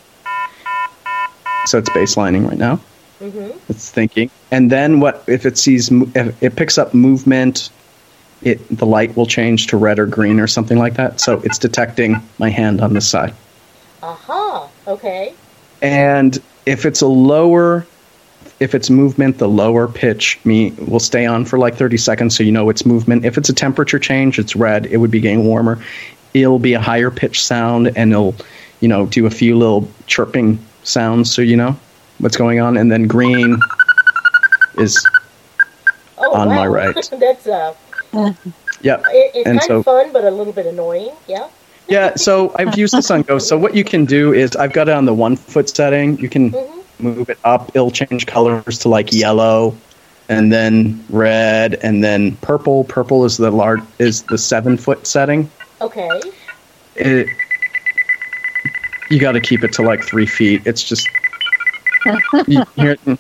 So it's baselining right now. hmm It's thinking. And then what if it sees, if it picks up movement, it the light will change to red or green or something like that. So it's detecting my hand on this side. Aha. Okay. And if it's a lower, if it's movement, the lower pitch me will stay on for like 30 seconds so you know it's movement. If it's a temperature change, it's red, it would be getting warmer. It'll be a higher pitch sound and it'll, you know, do a few little chirping sounds so you know what's going on. And then green is, Oh, On wow. my right. That's uh, yep. it, it's And kind so- of fun, but a little bit annoying. Yeah. Yeah, so I've used this on Ghost. So what you can do is I've got it on the one foot setting. You can Mhm. move it up. It'll change colors to like yellow, and then red, and then purple. Purple is the large is the seven foot setting. Okay. It, you got to keep it to like three feet. It's just you hear it-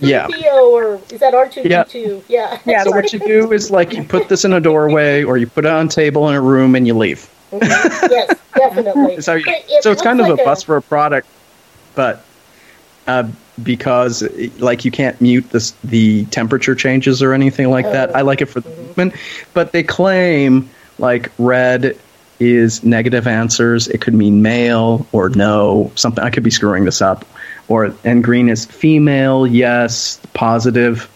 Yeah. C3PO or is that R2D2? Yeah. Yeah, so what you do is like you put this in a doorway or you put it on a table in a room and you leave. Mhm. yes, definitely. So, It- it so it's kind of looks a like bust for a product, but uh, because like you can't mute this the temperature changes or anything like that. I like it for the movement, but they claim like red is negative answers. It could mean male or no, something. I could be screwing this up. Or and green is female, yes, positive.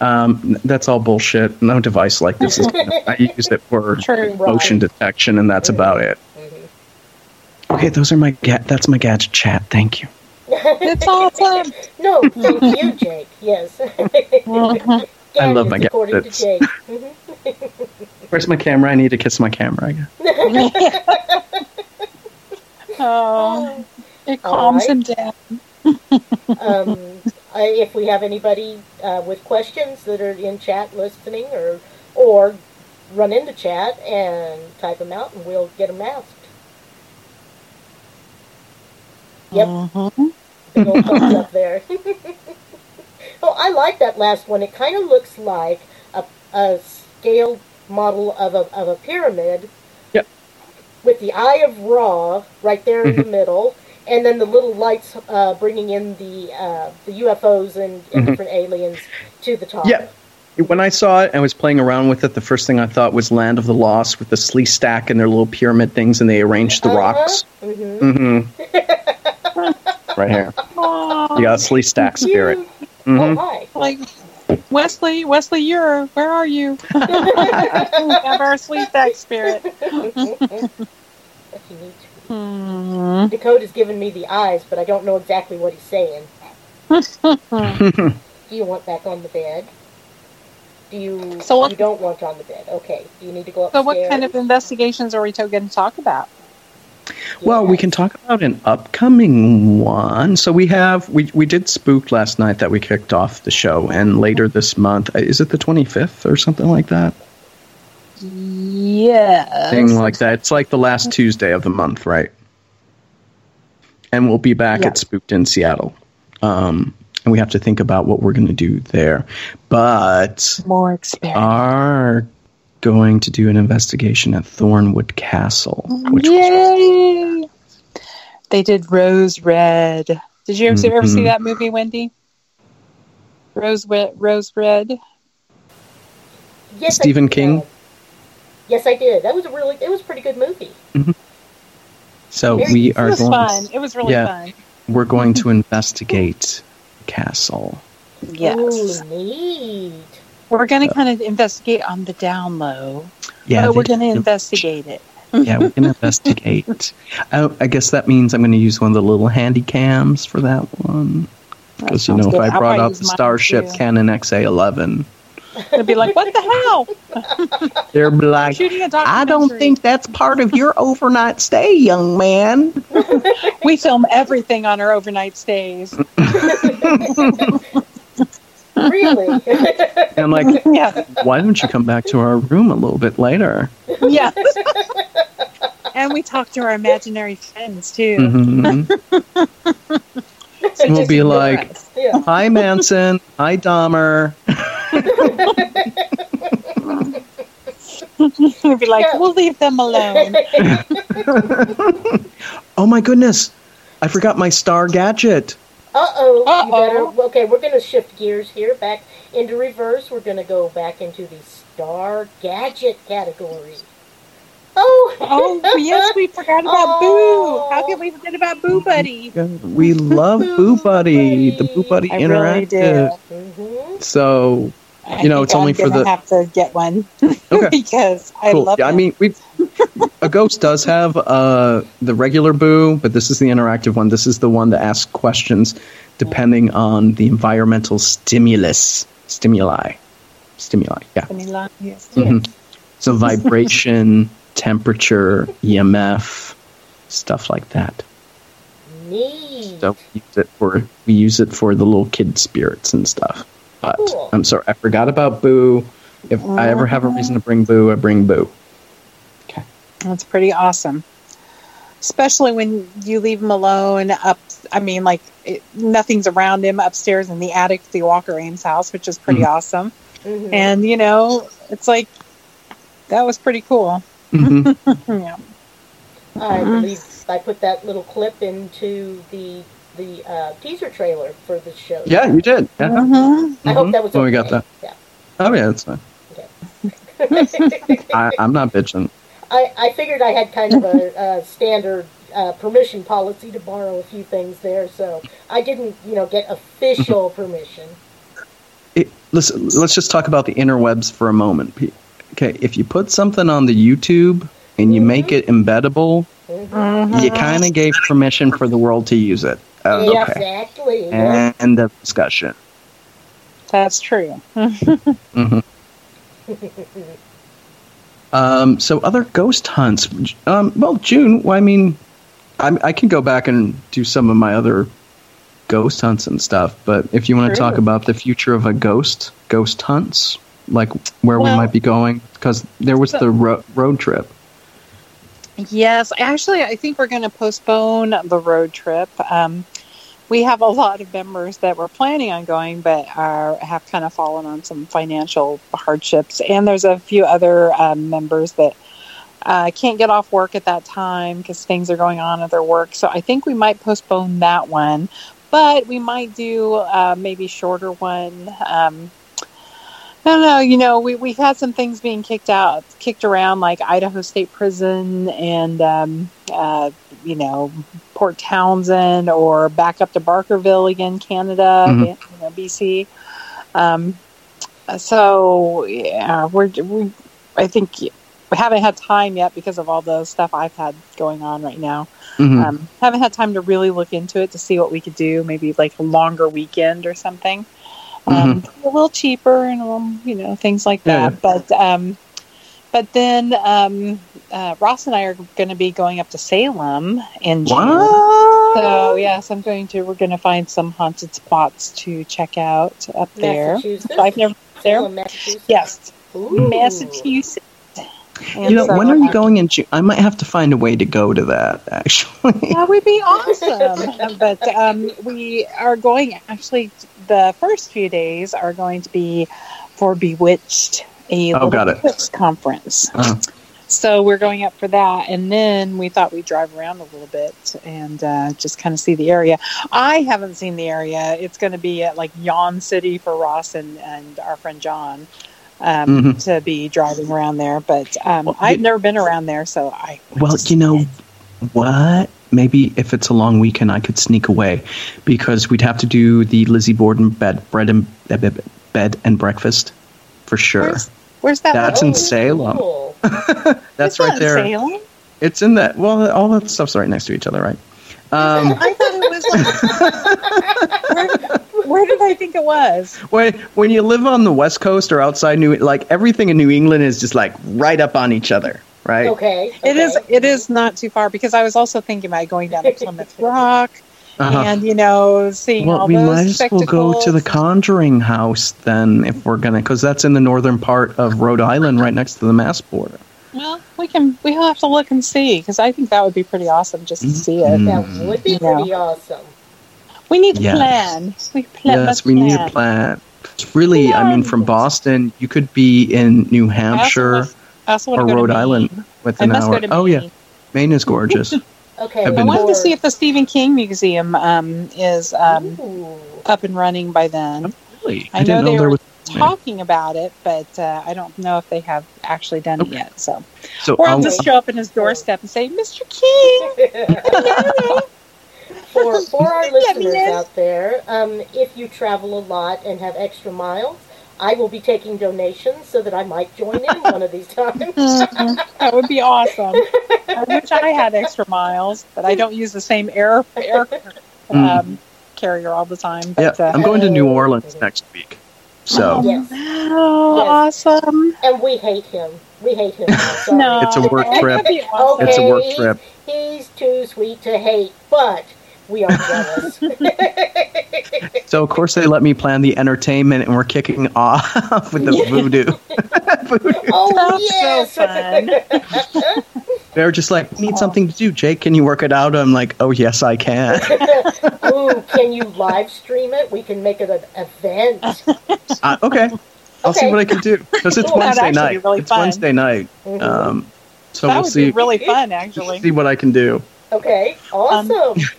Um, that's all bullshit. No device like this is. I use it for True. motion detection, and that's about it. Mhm. Okay, those are my ga- that's my gadget chat. Thank you. It's awesome. no, thank you, Jake. Yes. I love my Gadgets, according to. Jake. Mhm. Where's my camera? I need to kiss my camera. I guess. Oh, it calms right. him down. Um, I, if we have anybody uh, with questions that are in chat listening, or or run into chat and type them out, and we'll get them asked. Yep, Mhm. big old thumbs up there. oh, I like that last one. It kind of looks like a, a scaled model of a of a pyramid. Yep. With the Eye of Ra right there in the middle, and then the little lights uh, bringing in the uh, the UFOs and, and Mhm. different aliens to the top. Yeah. When I saw it, I was playing around with it. The first thing I thought was Land of the Lost with the Sleestak and their little pyramid things, and they arranged the rocks. hmm Mm-hmm. right here. Aw, You got a Sleestak spirit. Oh hmm hi. like Wesley, Wesley, you're where are you? have our sweet back spirit. If you need to. Hmm. Dakota's giving me the eyes, but I don't know exactly what he's saying. Do you want back on the bed? Do you? So what- you don't want on the bed? Okay. Do you need to go upstairs? So, what kind of investigations are we to- going to talk about? Well, we can talk about an upcoming one. So we have we we did Spook last night that we kicked off the show, and later this month uh, is it the twenty fifth or something like that? Yeah. Thing like that. It's like the last Tuesday of the month, right? And we'll be back Yeah. at Spooked in Seattle. Um, and we have to think about what we're going to do there. But More experience. are going to do an investigation at Thornewood Castle, which was Yay! They did Rose Red. Did you ever, see- ever see that movie, Wendy? Rose Red. Rose Red. Yes, Stephen did. King? Yes, I did. That was a really. It was a pretty good movie. Mm-hmm. so Very- we It are was going. fun. It was really Yeah. fun. We're going to investigate the castle. Yes. Ooh, neat. We're going to kind of investigate on the down low. Yeah, but we're going to investigate it. Yeah, we can investigate. I, oh, I guess that means I'm going to use one of the little handy cams for that one. Because you know, if good. I I'll brought out the Starship too. Canon XA11, They'll be like, what the hell? They're like, Shooting a I documentary. don't think that's part of your overnight stay, young man. we film everything on our overnight stays. Really? and I'm like, yeah. why don't you come back to our room a little bit later? Yeah. and we talk to our imaginary friends too. hmm So We'll be like- yeah. Hi, Manson. Hi, Dahmer. we'll be like, Yeah. we'll leave them alone. Oh my goodness, I forgot my star gadget. Uh oh. You Uh-oh. better. Okay, we're going to shift gears here back into reverse. We're going to go back into the star gadget category. Oh. oh yes, we forgot about Oh. Boo. How can we forget about Boo Buddy? We love Boo Buddy, the Boo Buddy I really Interactive. do. hmm So I You know, think it's only I'm for gonna the- have to get one Okay. because I cool. love. Yeah, I mean, we AGHOST does have uh, the regular Boo, but this is the interactive one. This is the one that asks questions depending on the environmental stimulus, stimuli, stimuli. Yeah. Vanilla, yes. Mhm. So vibration, temperature, EMF, stuff like that. Neat. So we use it for we use it for the little kid spirits and stuff. But Cool. I'm sorry, I forgot about Boo. If I ever have a reason to bring Boo, I bring Boo. Okay. That's pretty awesome. Especially when you leave him alone up. I mean, like it, nothing's around him upstairs in the attic of the Walker Ames house, which is pretty Mhm. awesome. Mhm. And you know, it's like that was pretty cool. Mhm. yeah. I Mhm. believe I put that little clip into the the uh, teaser trailer for the show. Yeah, you did. Yeah. Mhm. I hope that was. Oh, okay. we got that. Yeah. Oh yeah, that's fine. I, I'm not bitching. I, I figured I had kind of a, a standard uh, permission policy to borrow a few things there, so I didn't, you know, get official permission. It, listen, let's just talk about the interwebs for a moment. Okay, if you put something on the YouTube and you make it embeddable, Mhm. you kind of gave permission for the world to use it. Okay. Exactly. yeah. End of discussion. That's true. hmm Um, so other ghost hunts. Um, well, June. Well, I mean, I, I can go back and do some of my other ghost hunts and stuff. But if you want to talk about the future of a ghost, ghost hunts, like where we might be going, because there was the ro- road trip. Yes, actually, I think we're going to postpone the road trip. Um, we have a lot of members that were planning on going, but are have kind of fallen on some financial hardships, and there's a few other um, members that uh, can't get off work at that time because things are going on at their work. So I think we might postpone that one, but we might do uh, maybe shorter one. Um, I don't know. You know, we we've had some things being kicked out, kicked around, like Idaho State Prison and um, uh, you know Port Townsend, or back up to Barkerville again, Canada, Mhm. you know, BC. Um, so yeah, we're we. I think we haven't had time yet because of all the stuff I've had going on right now. Mhm. Um, haven't had time to really look into it to see what we could do. Maybe like a longer weekend or something. Um, A little cheaper and a little, you know, things like Yeah. that. But um, but then um, uh, Ross and I are going to be going up to Salem in June. what? So yes, I'm going to. We're going to find some haunted spots to check out up there. Massachusetts. I've never been there. Salem, Massachusetts. Yes, Ooh. Massachusetts. And You know, so, when are you going in June? I might have to find a way to go to that. Actually, That would be awesome. but um, we are going, actually, the first few days are going to be for Bewitched, a Oh, got it. Conference. Uh. So we're going up for that. And then we thought we'd drive around a little bit and uh, just kind of see the area. I haven't seen the area. It's going to be at like Yawn City for Ross and, and our friend John. Um, Mhm. To be driving around there, but um, Well, I've never been around there, so I. Well, you know what? Maybe if it's a long weekend, I could sneak away because we'd have to do the Lizzie Borden bed, bread and eh, bed, bed and breakfast for sure. Where's, where's that? That's in Salem. cool. That's It's right there. Salem? It's in that. Well, all that stuff's right next to each other, right? Um, I thought it was like. where, where did I think it was? when when you live on the West Coast or outside New, like everything in New England is just like right up on each other, right? Okay. It is. okay. It is not too far because I was also thinking about going down to Plymouth Rock Uh-huh. and you know seeing Well, all we those might as well go to the. Conjuring House then, if we're gonna, because that's in the northern part of Rhode Island, right next to the Mass border. Well, we can. We will have to look and see because I think that would be pretty awesome just to see it. Mhm. That would be Yeah. pretty awesome. We need to Yes. plan. We plan. yes, must we need a plan. plan. It's really, I mean, from Boston, you could be in New Hampshire must- I also or wanna go Rhode Maine. Island with an hour. go to Oh yeah, Maine. Maine is gorgeous. Okay. I've I wanted to see if the Stephen King Museum um, is um, up and running by then. really, I I, didn't know know, they there were was. Talking about it, but uh, I don't know if they have actually done it yet. So, So or I'll I'll, just show up in his doorstep and say, "Mr. King." for for our listeners out there, um, if you travel a lot and have extra miles, I will be taking donations so that I might join in one of these times. Mhm. that would be awesome. I wish I had extra miles, but I don't use the same air air um, carrier all the time. yeah, uh, I'm going to New Orleans next week. So oh, Yes. wow, awesome. and we hate him. We hate him. No, It's a work trip. That'd it's a work Okay. trip. He's too sweet to hate, but we are jealous. So of course they let me plan the entertainment, and we're kicking off with the voodoo. voodoo. oh That's so yes. They're just like, need something to do. Jake, can you work it out? I'm like, oh yes, I can. Ooh, can you live stream it? We can make it an event. uh, okay, I'll see what I can do because it's Cool. Wednesday night. be really it's fun. Wednesday night. Mhm. Um, so that we'll would see be really fun, actually. see what I can do. Okay, awesome.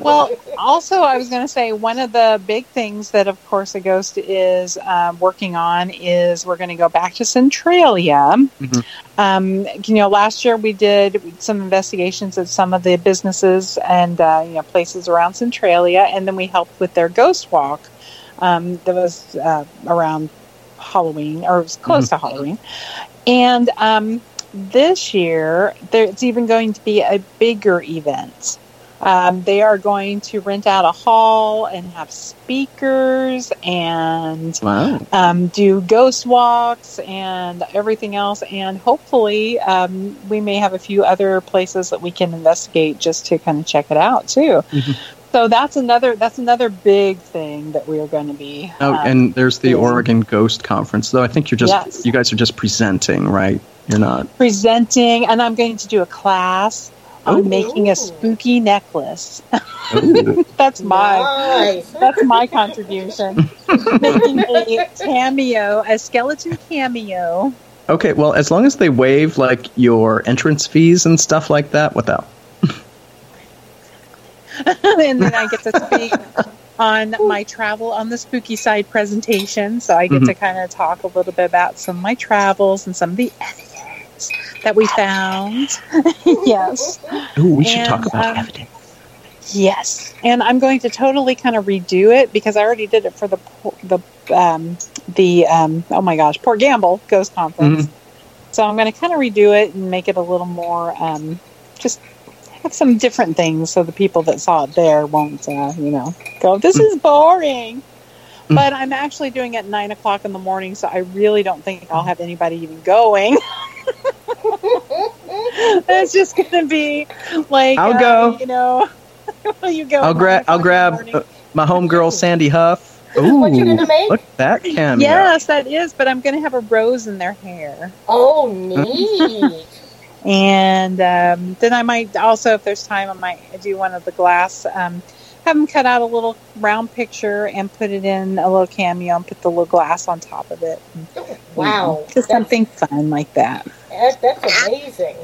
Well, also, I was going to say one of the big things that, of course, AGHOST is um, working on is we're going to go back to Centralia. Mhm. Um, you know, last year we did some investigations of some of the businesses and uh, you know places around Centralia, and then we helped with their ghost walk. Um, that was uh, around Halloween, or it was close to Halloween, and um, this year there, it's even going to be a bigger event. Um, they are going to rent out a hall and have speakers and Wow. um, do ghost walks and everything else. And hopefully, um, we may have a few other places that we can investigate just to kind of check it out too. Mhm. So that's another that's another big thing that we are going to be. Oh, um, and there's the. Oregon Ghost Conference, though. I think you're just Yes. you guys are just presenting, right? You're not. presenting, and I'm going to do a class on Ooh. making a spooky necklace. That's my Nice. that's my contribution. making a cameo, a skeleton cameo. okay, well, as long as they waive like your entrance fees and stuff like that, without. and then I get to speak on my travel on the spooky side presentation. So I get Mhm. to kind of talk a little bit about some of my travels and some of the evidence that we found. yes. Ooh, we should And, talk about um, evidence. Yes, and I'm going to totally kind of redo it because I already did it for the the um, the um, oh my gosh, Port Gamble Ghost Conference. So I'm going to kind of redo it and make it a little more um, just have some different things so the people that saw it there won't uh, you know go this is boring. Mm. But I'm actually doing it at nine o'clock in the morning, so I really don't think I'll have anybody even going. it's just going to be like I'll uh, go. You know, you go. I'll at grab. I'll o'clock in the grab uh, my homegirl Sandy Huff. Ooh, What you gonna make? look at that cameo. Yes, that is. But I'm going to have a rose in their hair, Oh, neat. and um, then I might also, if there's time, I might do one of the glass. Um, have them cut out a little round picture and put it in a little cameo and put the little glass on top of it. Wow. just That's, something fun like that. that, that's amazing.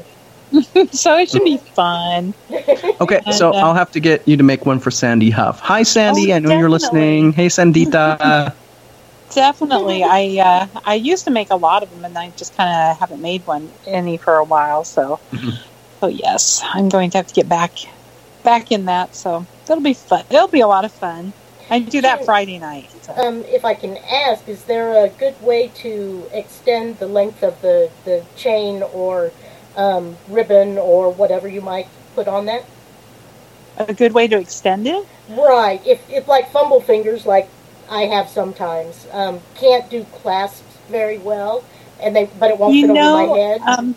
so it should be fun. Okay, so uh, I'll have to get you to make one for Sandy Huff. Hi, Sandy. Oh, I know you're listening. Hey, Sandita. Definitely, I uh, I used to make a lot of them, and I just kind of haven't made one any for a while. So, Mhm. so yes, I'm going to have to get back back in that. So that'll be fun. It'll be a lot of fun. I do that Yeah. Friday night. So. Um, if I can ask, is there a good way to extend the length of the, the chain or um, ribbon or whatever you might put on that? A good way to extend it. Right. If, if like fumble fingers, like I have sometimes, um, can't do clasps very well, and they but it won't you fit know, over my head. um,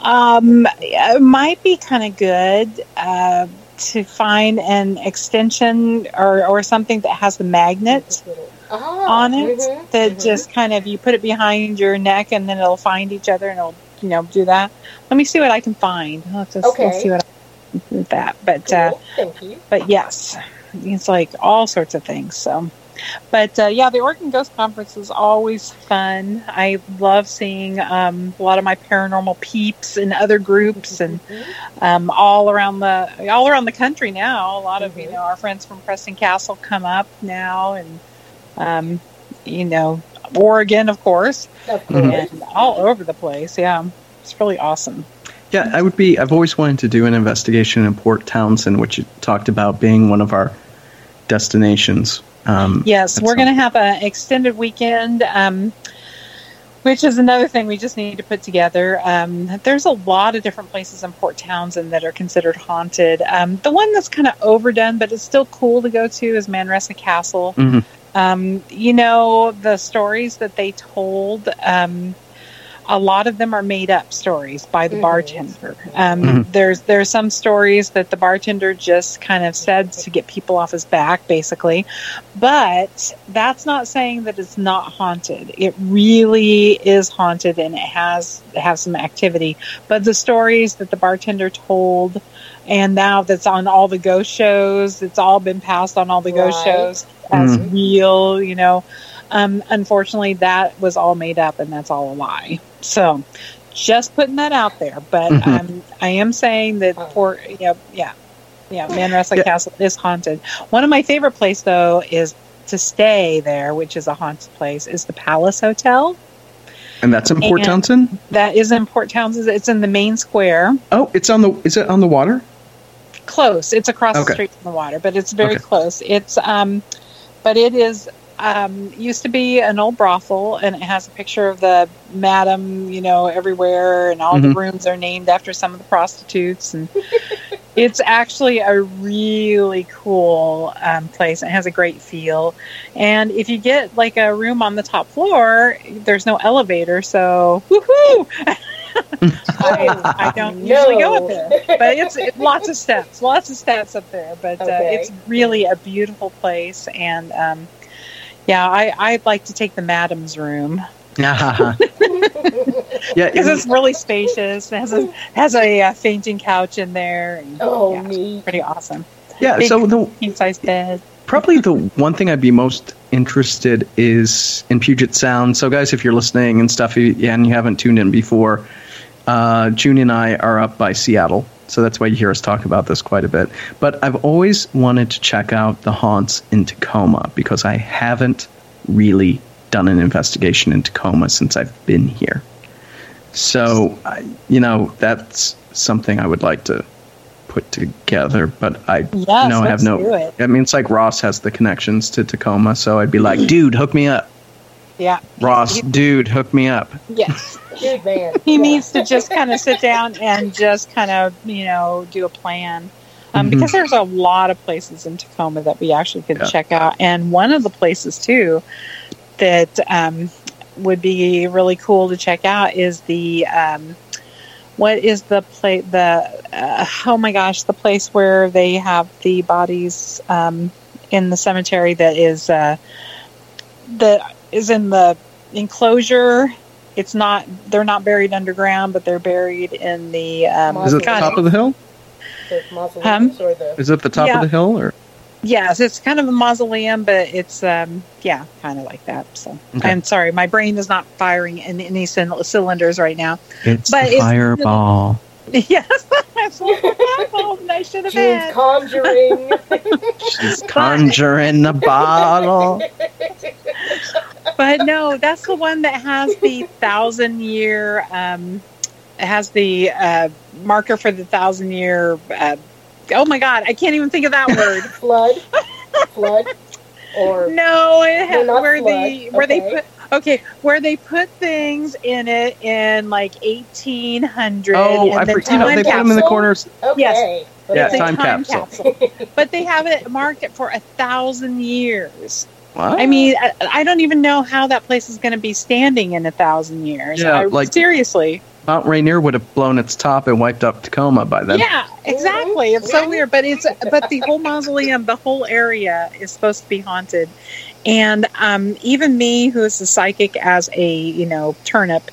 um, it might be kind of good uh, to find an extension or, or something that has the magnet ah, on it mhm, that mhm. just kind of you put it behind your neck and then it'll find each other and it'll you know do that. Let me see what I can find. I'll just Okay. see what I can do with that. But uh, Cool, Thank you. but yes, it's like all sorts of things. So, but uh, yeah, the Oregon Ghost Conference is always fun. I love seeing um, a lot of my paranormal peeps and other groups and um, all around the all around the country now. A lot of you Mhm. know our friends from Preston Castle come up now, and um, you know Oregon, of course, Of course. Mhm. and all over the place. Yeah, it's really awesome. Yeah, I would be. I've always wanted to do an investigation in Port Townsend, which you talked about being one of our destinations. Um, Yes, we're going to have an extended weekend, um, which is another thing we just need to put together. Um, there's a lot of different places in Port Townsend that are considered haunted. Um, the one that's kind of overdone, but it's still cool to go to, is Manresa Castle. Mhm. Um, you know, the stories that they told. A lot of them are made up stories by the Mhm. bartender. Um, Mhm. There's there's some stories that the bartender just kind of said to get people off his back, basically. But that's not saying that it's not haunted. It really is haunted, and it has has some activity. But the stories that the bartender told, and now that's on all the ghost shows, it's all been passed on all the ghost shows as Mhm. real. You know, um, unfortunately, that was all made up, and that's all a lie. So, just putting that out there. But Mhm. um, I am saying that for yeah, yeah, yeah, Manresa Yeah. Castle is haunted. One of my favorite place though is to stay there, which is a haunted place, is the Palace Hotel. and that's in Port and- Townsend. That is in Port Townsend. It's in the main square. Oh, it's on the. Is it on the water? Close. It's across Okay. the street from the water, but it's very Okay. close. It's um, but it is um, used to be an old brothel, and it has a picture of the madam, you know, everywhere, and all Mhm. the rooms are named after some of the prostitutes, and it's actually a really cool um, place. It has a great feel, and if you get like a room on the top floor, there's no elevator, so woohoo! I, I don't usually go up there, but it's it, lots of steps, lots of steps up there. But Okay. uh, it's really a beautiful place, and um, yeah, I I'd like to take the madam's room yeah, because it's really spacious. It has a has a uh, fainting couch in there. And, Oh, yeah, it's neat. pretty awesome. yeah. Big So the king size bed. probably the one thing I'd be most interested is in Puget Sound. So, guys, if you're listening and stuff, and you haven't tuned in before, uh, June and I are up by Seattle. So that's why you hear us talk about this quite a bit. But I've always wanted to check out the haunts in Tacoma because I haven't really done an investigation in Tacoma since I've been here. So, I, you know, that's something I would like to put together, but I Yes, no, I have no. I mean, it's like Ross has the connections to Tacoma, so I'd be like, dude, hook me up. Yeah, Ross, He- dude, hook me up. yes. Good man. he Yeah. needs to just kind of sit down and just kind of you know do a plan um, Mhm. because there's a lot of places in tacoma that we actually could Yeah. check out and one of the places too that um, would be really cool to check out is the um, what is the place the uh, oh my gosh the place where they have the bodies um, in the cemetery that is uh, that is in the enclosure it's not they're not buried underground but they're buried in the um Is it the top of the hill? The mausoleums or the. Is it the top Yeah. of the hill, or yes it's kind of a mausoleum but it's um yeah kind of like that so Okay. i'm sorry my brain is not firing in any cyn- cylinders right now it's But the it's- fireball? yes that's what i should have June's had conjuring. She's conjuring the bottle. but no, that's the one that has the thousand year. Um, it has the uh, marker for the thousand year. Uh, oh my god, I can't even think of that word. flood. Flood. Or. no, it No, has not where flood. the where they Okay. put okay where they put things in it in like eighteen hundred. Oh, I and the you know time they put them in the corners. Okay. But Yeah, It's time time capsule. capsule. but they have it marked it for a thousand years. I mean, I, I don't even know how that place is going to be standing in a thousand years. Yeah, I- like- seriously. Mount Rainier would have blown its top and wiped up Tacoma by then. Yeah, exactly. It's so weird, but it's but the whole mausoleum, the whole area is supposed to be haunted, and um, even me, who is a psychic as a you know turnip,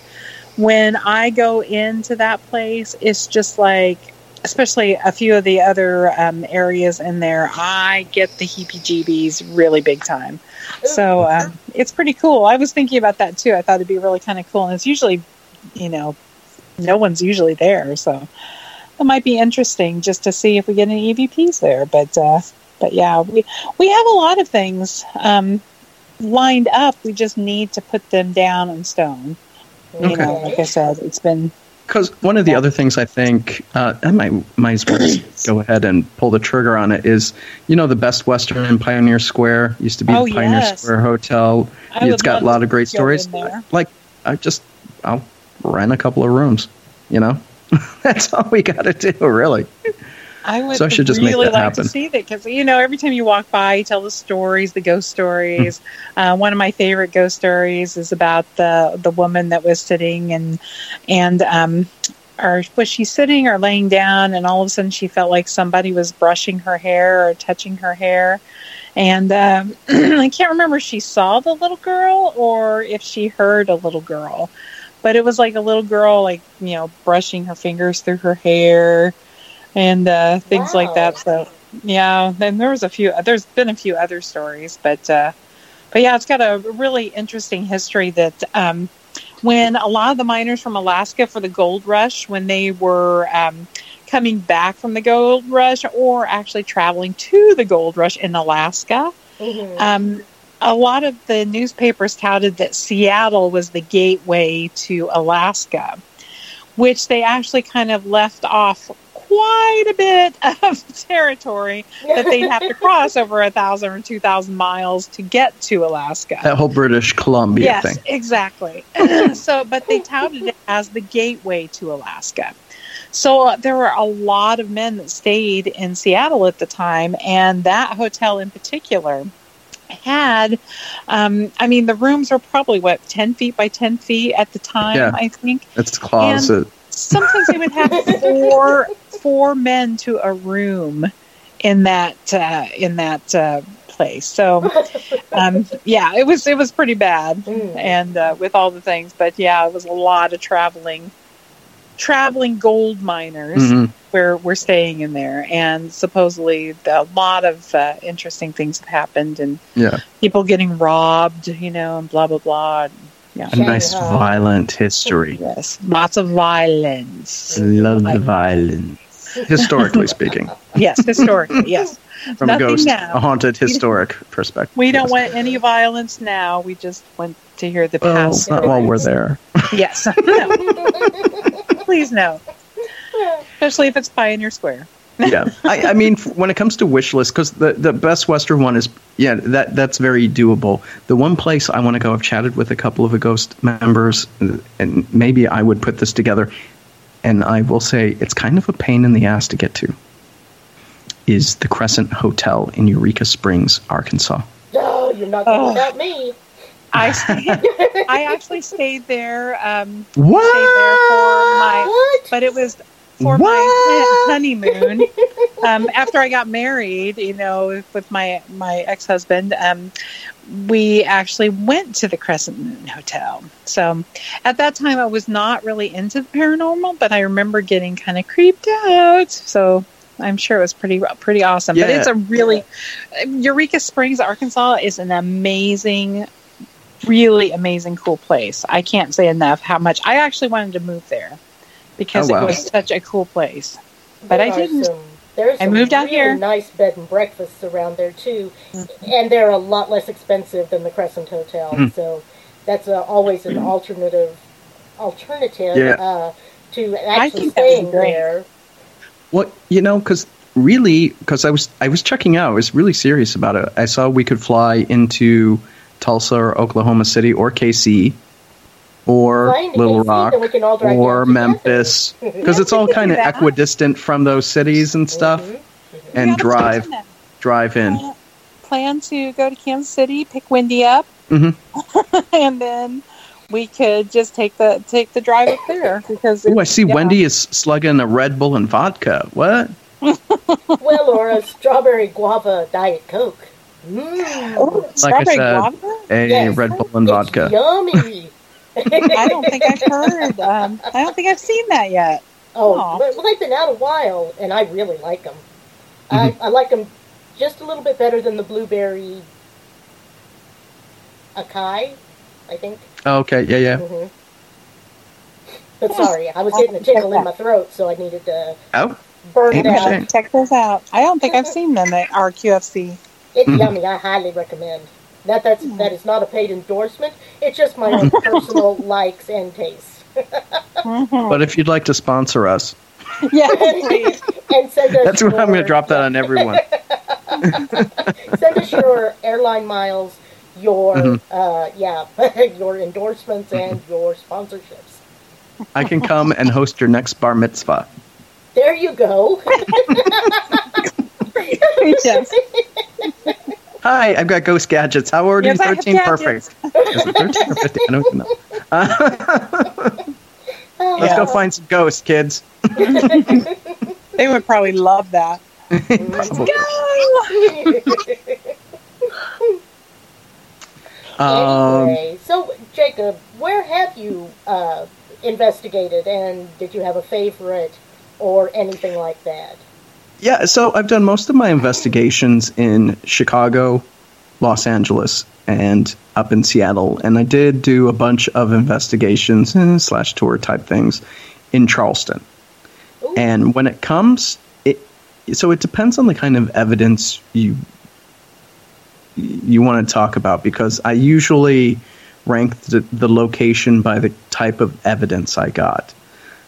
when I go into that place, it's just like, especially a few of the other um, areas in there, I get the heebie-jeebies really big time. So um, it's pretty cool. I was thinking about that too. I thought it'd be really kind of cool, and it's usually, you know, no one's usually there, so it might be interesting just to see if we get any EVPs there. But uh, but yeah, we we have a lot of things um, lined up. We just need to put them down in stone. You Okay. know, like I said, it's been Because one of the other things I think uh, I might might as well go ahead and pull the trigger on it is you know the Best Western in Pioneer Square used to be Oh, the Pioneer yes. Square Hotel. I it's got a lot of great stories. Like I just I'll rent a couple of rooms. You know, that's all we got to do really. I would So I should just make really that like happen. to see that because you know every time you walk by, you tell the stories, the ghost stories. Hmm. uh, one of my favorite ghost stories is about the the woman that was sitting and and um, or was she sitting or laying down, and all of a sudden she felt like somebody was brushing her hair or touching her hair. And um, I can't remember if she saw the little girl or if she heard a little girl, but it was like a little girl, like you know, brushing her fingers through her hair and uh, things like that. So yeah, then there was a few. There's been a few other stories, but uh, but yeah, it's got a really interesting history. That um, when a lot of the miners from Alaska for the gold rush, when they were um, coming back from the gold rush, or actually traveling to the gold rush in Alaska, Mhm. um, a lot of the newspapers touted that Seattle was the gateway to Alaska, which they actually kind of left off quite a bit of territory that they'd have to cross over a thousand or two thousand miles to get to Alaska. That whole British Columbia yes, thing. exactly. so, but they touted it as the gateway to Alaska. So uh, there were a lot of men that stayed in Seattle at the time, and that hotel in particular had, um, I mean, the rooms are probably what ten feet by ten feet at the time. Yeah. I think It's closet. sometimes they would have four four men to a room in that uh, in that uh, place. So um, yeah, it was it was pretty bad, Mm. and uh, with all the things, but yeah, it was a lot of traveling traveling gold miners Mhm. where we're staying in there, and supposedly a lot of uh, interesting things have happened, and Yeah. people getting robbed, you know, and blah blah blah. Yeah. A nice Shanghai. violent history. Yes, lots of violence. I Love the violence. Historically speaking, Yes, historically, yes. from a ghost, now. a haunted historic perspective. We don't yes. want any violence now. We just want to hear the Well, past. not while we're there. Yes. No. Please no. Especially if it's Pioneer Square. yeah, I, I mean, when it comes to wish lists, because the, the Best Western one is, yeah, that that's very doable. The one place I want to go, I've chatted with a couple of the Ghost members, uh, and maybe I would put this together, and I will say it's kind of a pain in the ass to get to. Is the Crescent Hotel in Eureka Springs, Arkansas? No, you're not talking Oh. about me. I stayed, I actually stayed there. Um, What? stayed there for my, What? but it was for my honeymoon. um, after I got married, you know, with my my ex husband, um, we actually went to the Crescent Moon Hotel. So at that time, I was not really into the paranormal, but I remember getting kind of creeped out. So. I'm sure it was pretty pretty awesome, but it's a really Eureka Springs, Arkansas, is an amazing, really amazing, cool place. I can't say enough how much I actually wanted to move there because Oh, wow. it was such a cool place. But There I didn't. Some, there's I moved out really here. nice bed and breakfasts around there too, Mm-hmm. and they're a lot less expensive than the Crescent Hotel. Mhm. So that's uh, always an alternative alternative Yeah. uh, to actually think that would be staying there. Well, you know, because really, because I was I was checking out, I was really serious about it. I saw we could fly into Tulsa or Oklahoma City or KC or Fly Little KC, Rock then we can all drive or. Memphis because it's all kind of equidistant from those cities and stuff, Mhm. and Yeah, drive drive in. Plan- Plan to go to Kansas City, pick Wendy up, Mhm. and then we could just take the take the drive up there because. Oh, I see. yeah. Wendy is slugging a Red Bull and vodka. What? Well, or a strawberry guava diet coke. Mm. Oh, Like I said, guava? A Yes. Red Bull and It's vodka. yummy. I don't think I've heard. Um, I don't think I've seen that yet. Oh, Aw. well, they've been out a while, and I really like them. I, Mm-hmm. I like them just a little bit better than the blueberry Acai, I think. Oh, okay, yeah, yeah. hmm But sorry, I was getting a tickle in my throat, so I needed to Oh, burn it out. Check those out. I don't think I've seen them at our QFC. It's Mhm. yummy. I highly recommend. That that's that is not a paid endorsement. It's just my own personal likes and tastes. Mhm. but if you'd like to sponsor us, Yeah, please. and send us that's what I'm going to drop that on everyone. Send us your airline miles, your Mhm. uh, yeah, your endorsements and your sponsorships. I can come and host your next bar mitzvah. There you go. yes. Hi, I've got Ghost Gadgets. How old are Yes, you? 13? Perfect. Is it 13 or 15? I don't even know. Uh, let's Yeah. go find some ghosts, kids. They would probably love that. Probably. Um, anyway, so Jacob, where have you uh, investigated, and did you have a favorite or anything like that? Yeah, so I've done most of my investigations in Chicago, Los Angeles, and up in Seattle. And I did do a bunch of investigations eh, slash tour type things in Charleston. Ooh. And when it comes, it so it depends on the kind of evidence you you want to talk about because I usually rank the, the location by the type of evidence I got.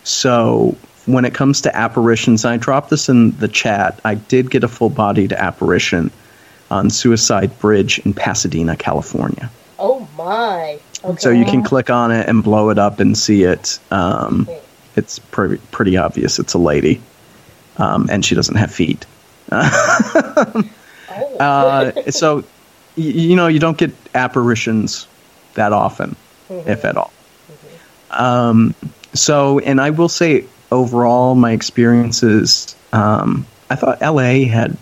So when it comes to apparitions, I dropped this in the chat. I did get a full bodied apparition on Suicide Bridge in Pasadena, California. Oh my. Okay. So you can click on it and blow it up and see it. Um, it's pretty pretty obvious. It's a lady, um, and she doesn't have feet. Oh. Uh, so y- you know you don't get apparitions that often, if at all. Um, so, and I will say overall, my experiences. Um, I thought LA had,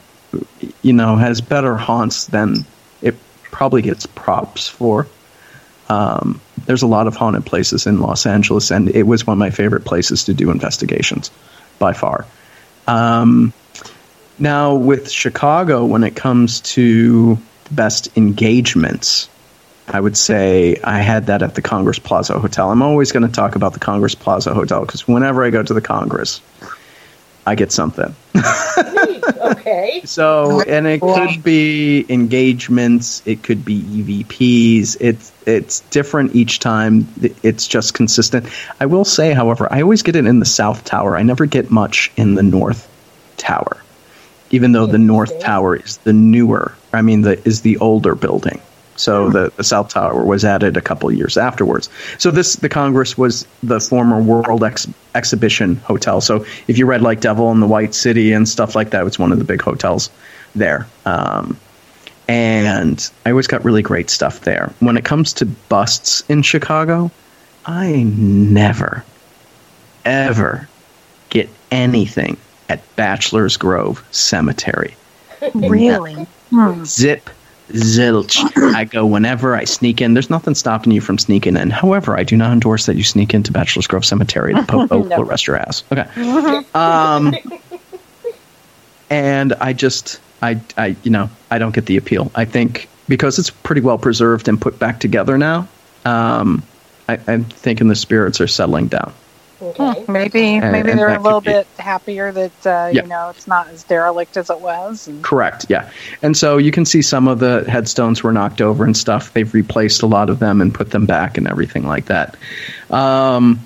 you know, has better haunts than it probably gets props for. Um, there's a lot of haunted places in Los Angeles, and it was one of my favorite places to do investigations by far. Um, now, with Chicago, when it comes to the best engagements, I would say I had that at the Congress Plaza Hotel. I'm always going to talk about the Congress Plaza Hotel because whenever I go to the Congress, I get something. Okay. So, and it could be engagements, it could be EVPs. It's it's different each time. It's just consistent. I will say, however, I always get it in the South Tower. I never get much in the North Tower, even though the North Tower is the newer. I mean, the is the older building. So the, the South Tower was added a couple years afterwards. So this the Congress was the former World Ex- Exhibition Hotel. So if you read like Devil in the White City and stuff like that, it's one of the big hotels there. Um, and I always got really great stuff there. When it comes to busts in Chicago, I never, ever get anything at Bachelor's Grove Cemetery. Really? Zip, zilch. I go whenever I sneak in. There's nothing stopping you from sneaking in. However, I do not endorse that you sneak into Bachelor's Grove Cemetery. The popo will arrest your ass. Okay. Um, and I just, I, I, you know, I don't get the appeal. I think because it's pretty well preserved and put back together now. Um, I, I'm thinking the spirits are settling down. Okay. Maybe And- maybe and they're a little be- bit happier that uh, Yeah. you know it's not as derelict as it was. And, Correct, yeah. And so you can see some of the headstones were knocked over and stuff. They've replaced a lot of them and put them back and everything like that. Um,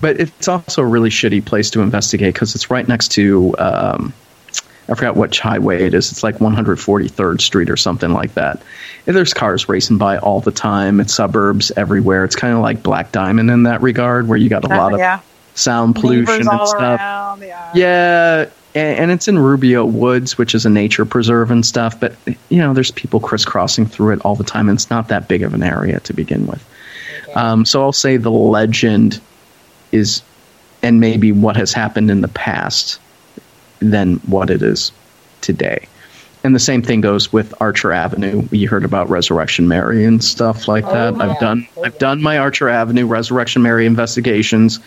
but it's also a really shitty place to investigate because it's right next to, um, I forgot which highway it is. It's like 143rd Street or something like that. And there's cars racing by all the time. It's suburbs everywhere. It's kind of like Black Diamond in that regard, where you got a lot of yeah, sound pollution Neighbors and stuff. around. Yeah. Yeah, and, and it's in Rubio Woods, which is a nature preserve and stuff. But you know, there's people crisscrossing through it all the time, and it's not that big of an area to begin with. Um, so I'll say the legend is, and maybe what has happened in the past, than what it is today. And the same thing goes with Archer Avenue. You heard about Resurrection Mary and stuff like Oh, that. yeah. I've done Oh, I've done my Archer Avenue Resurrection Mary investigations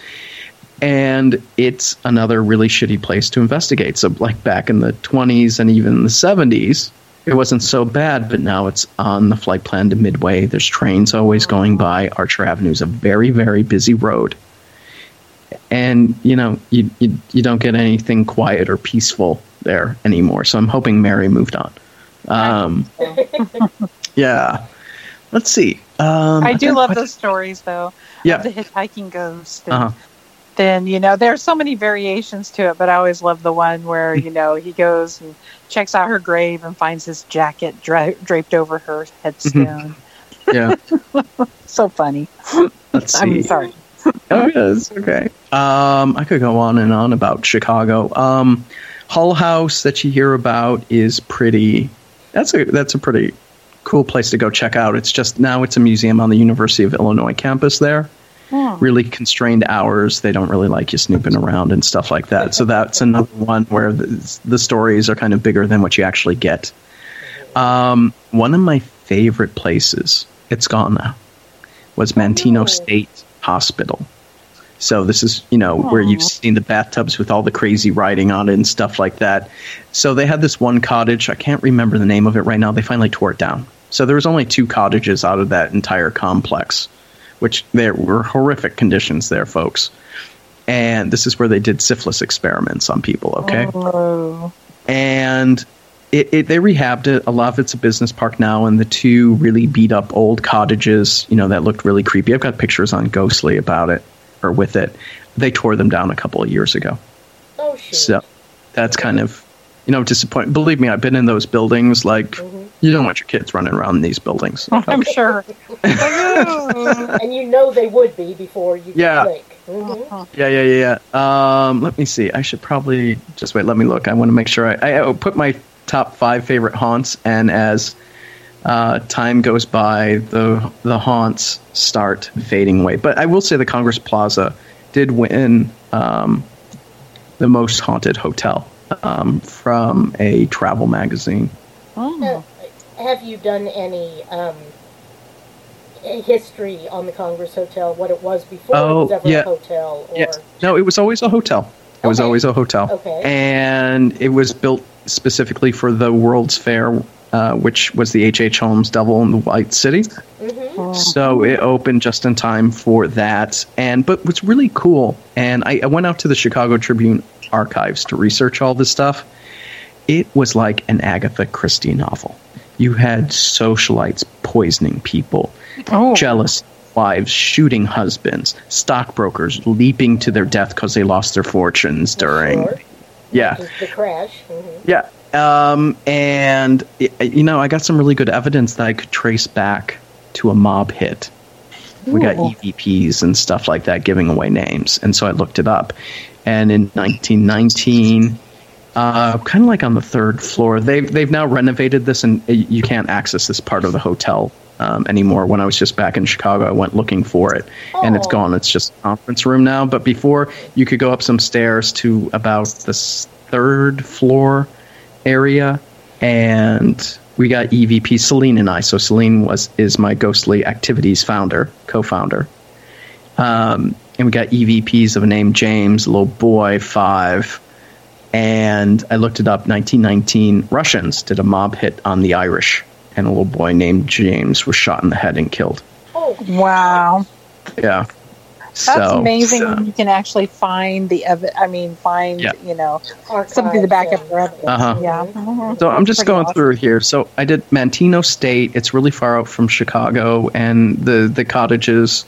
and it's another really shitty place to investigate. So, like back in the 20s and even the 70s, it wasn't so bad, but now it's on the flight plan to Midway. There's trains always oh. going by. Archer Avenue is a very, very busy road. And, you know, you, you, you don't get anything quiet or peaceful there anymore. So, I'm hoping Mary moved on. Um, yeah. Let's see. Um, I do think- love those stories though. Yeah. Of the hitchhiking ghost. And Uh-huh. Then you know there's so many variations to it, but I always love the one where you know he goes and checks out her grave and finds his jacket dra- draped over her headstone. Yeah. so funny. Let's see. I'm sorry. Oh, yes. Okay. Um, I could go on and on about Chicago. Um, Hull House that you hear about is pretty. That's a that's a pretty cool place to go check out. It's just now it's a museum on the University of Illinois campus there. Hmm. Really constrained hours. They don't really like you snooping around and stuff like that. So that's another one where the, the stories are kind of bigger than what you actually get. Um, one of my favorite places, it's gone now, was Manteno. State Hospital. So this is, you know, where you've seen the bathtubs with all the crazy writing on it and stuff like that. So they had this one cottage. I can't remember the name of it right now. They finally tore it down. So there was only two cottages out of that entire complex, which there were horrific conditions there, folks. And this is where they did syphilis experiments on people. Okay Oh. and it, it, they rehabbed it. A lot of it's a business park now, and the two really beat up old cottages, you know, that looked really creepy. I've got pictures on Ghostly about it or with it. they tore them down a couple of years ago. Oh shoot. So that's kind of, you know, disappointing. Believe me, I've been in those buildings. Like, Mm-hmm. you don't want your kids running around in these buildings. I'm sure. and you know they would be before you Yeah. click. hmm Yeah, yeah, yeah. yeah. Um, let me see. I should probably just wait. Let me look. I want to make sure I, I, I put my top five favorite haunts, and as uh, time goes by, the the haunts start fading away. But I will say the Congress Plaza did win um, the most haunted hotel um, from a travel magazine. Uh, have you done any um, history on the Congress Hotel? What it was before Oh, it was ever yeah. a hotel? Or Yeah. No, it was always a hotel. It was always a hotel. Okay. And it was built specifically for the World's Fair, uh, which was the H.H. Holmes Devil in the White City. Mhm. So it opened just in time for that. And but what's really cool, and I, I went out to the Chicago Tribune archives to research all this stuff. It was like an Agatha Christie novel. You had socialites poisoning people, Oh. jealous wives shooting husbands, stockbrokers leaping to their death because they lost their fortunes during. Sure. Yeah, the crash. hmm yeah. Um, and you know, I got some really good evidence that I could trace back to a mob hit. We got EVPs and stuff like that giving away names, and so I looked it up. And in 1919, uh, kind of like on the third floor, they've they've now renovated this, and uh, you can't access this part of the hotel um, anymore. When I was just back in Chicago, I went looking for it, and it's gone. It's just a conference room now. But before, you could go up some stairs to about the third floor area, and we got EVP Celine and I. So Celine was is my Ghostly Activities founder, co-founder. Um, and we got EVPs of a name James, little boy, five. And I looked it up. 1919 Russians did a mob hit on the Irish, and a little boy named James was shot in the head and killed. Oh, Wow. Yeah, That's so, amazing so- you can actually find the ev- I mean, find, Yeah. you know, archives something to the back up and- your evidence. Uh-huh. Yeah. So I'm just going awesome. through here. So I did Manteno State. It's really far out from Chicago, and the the cottages,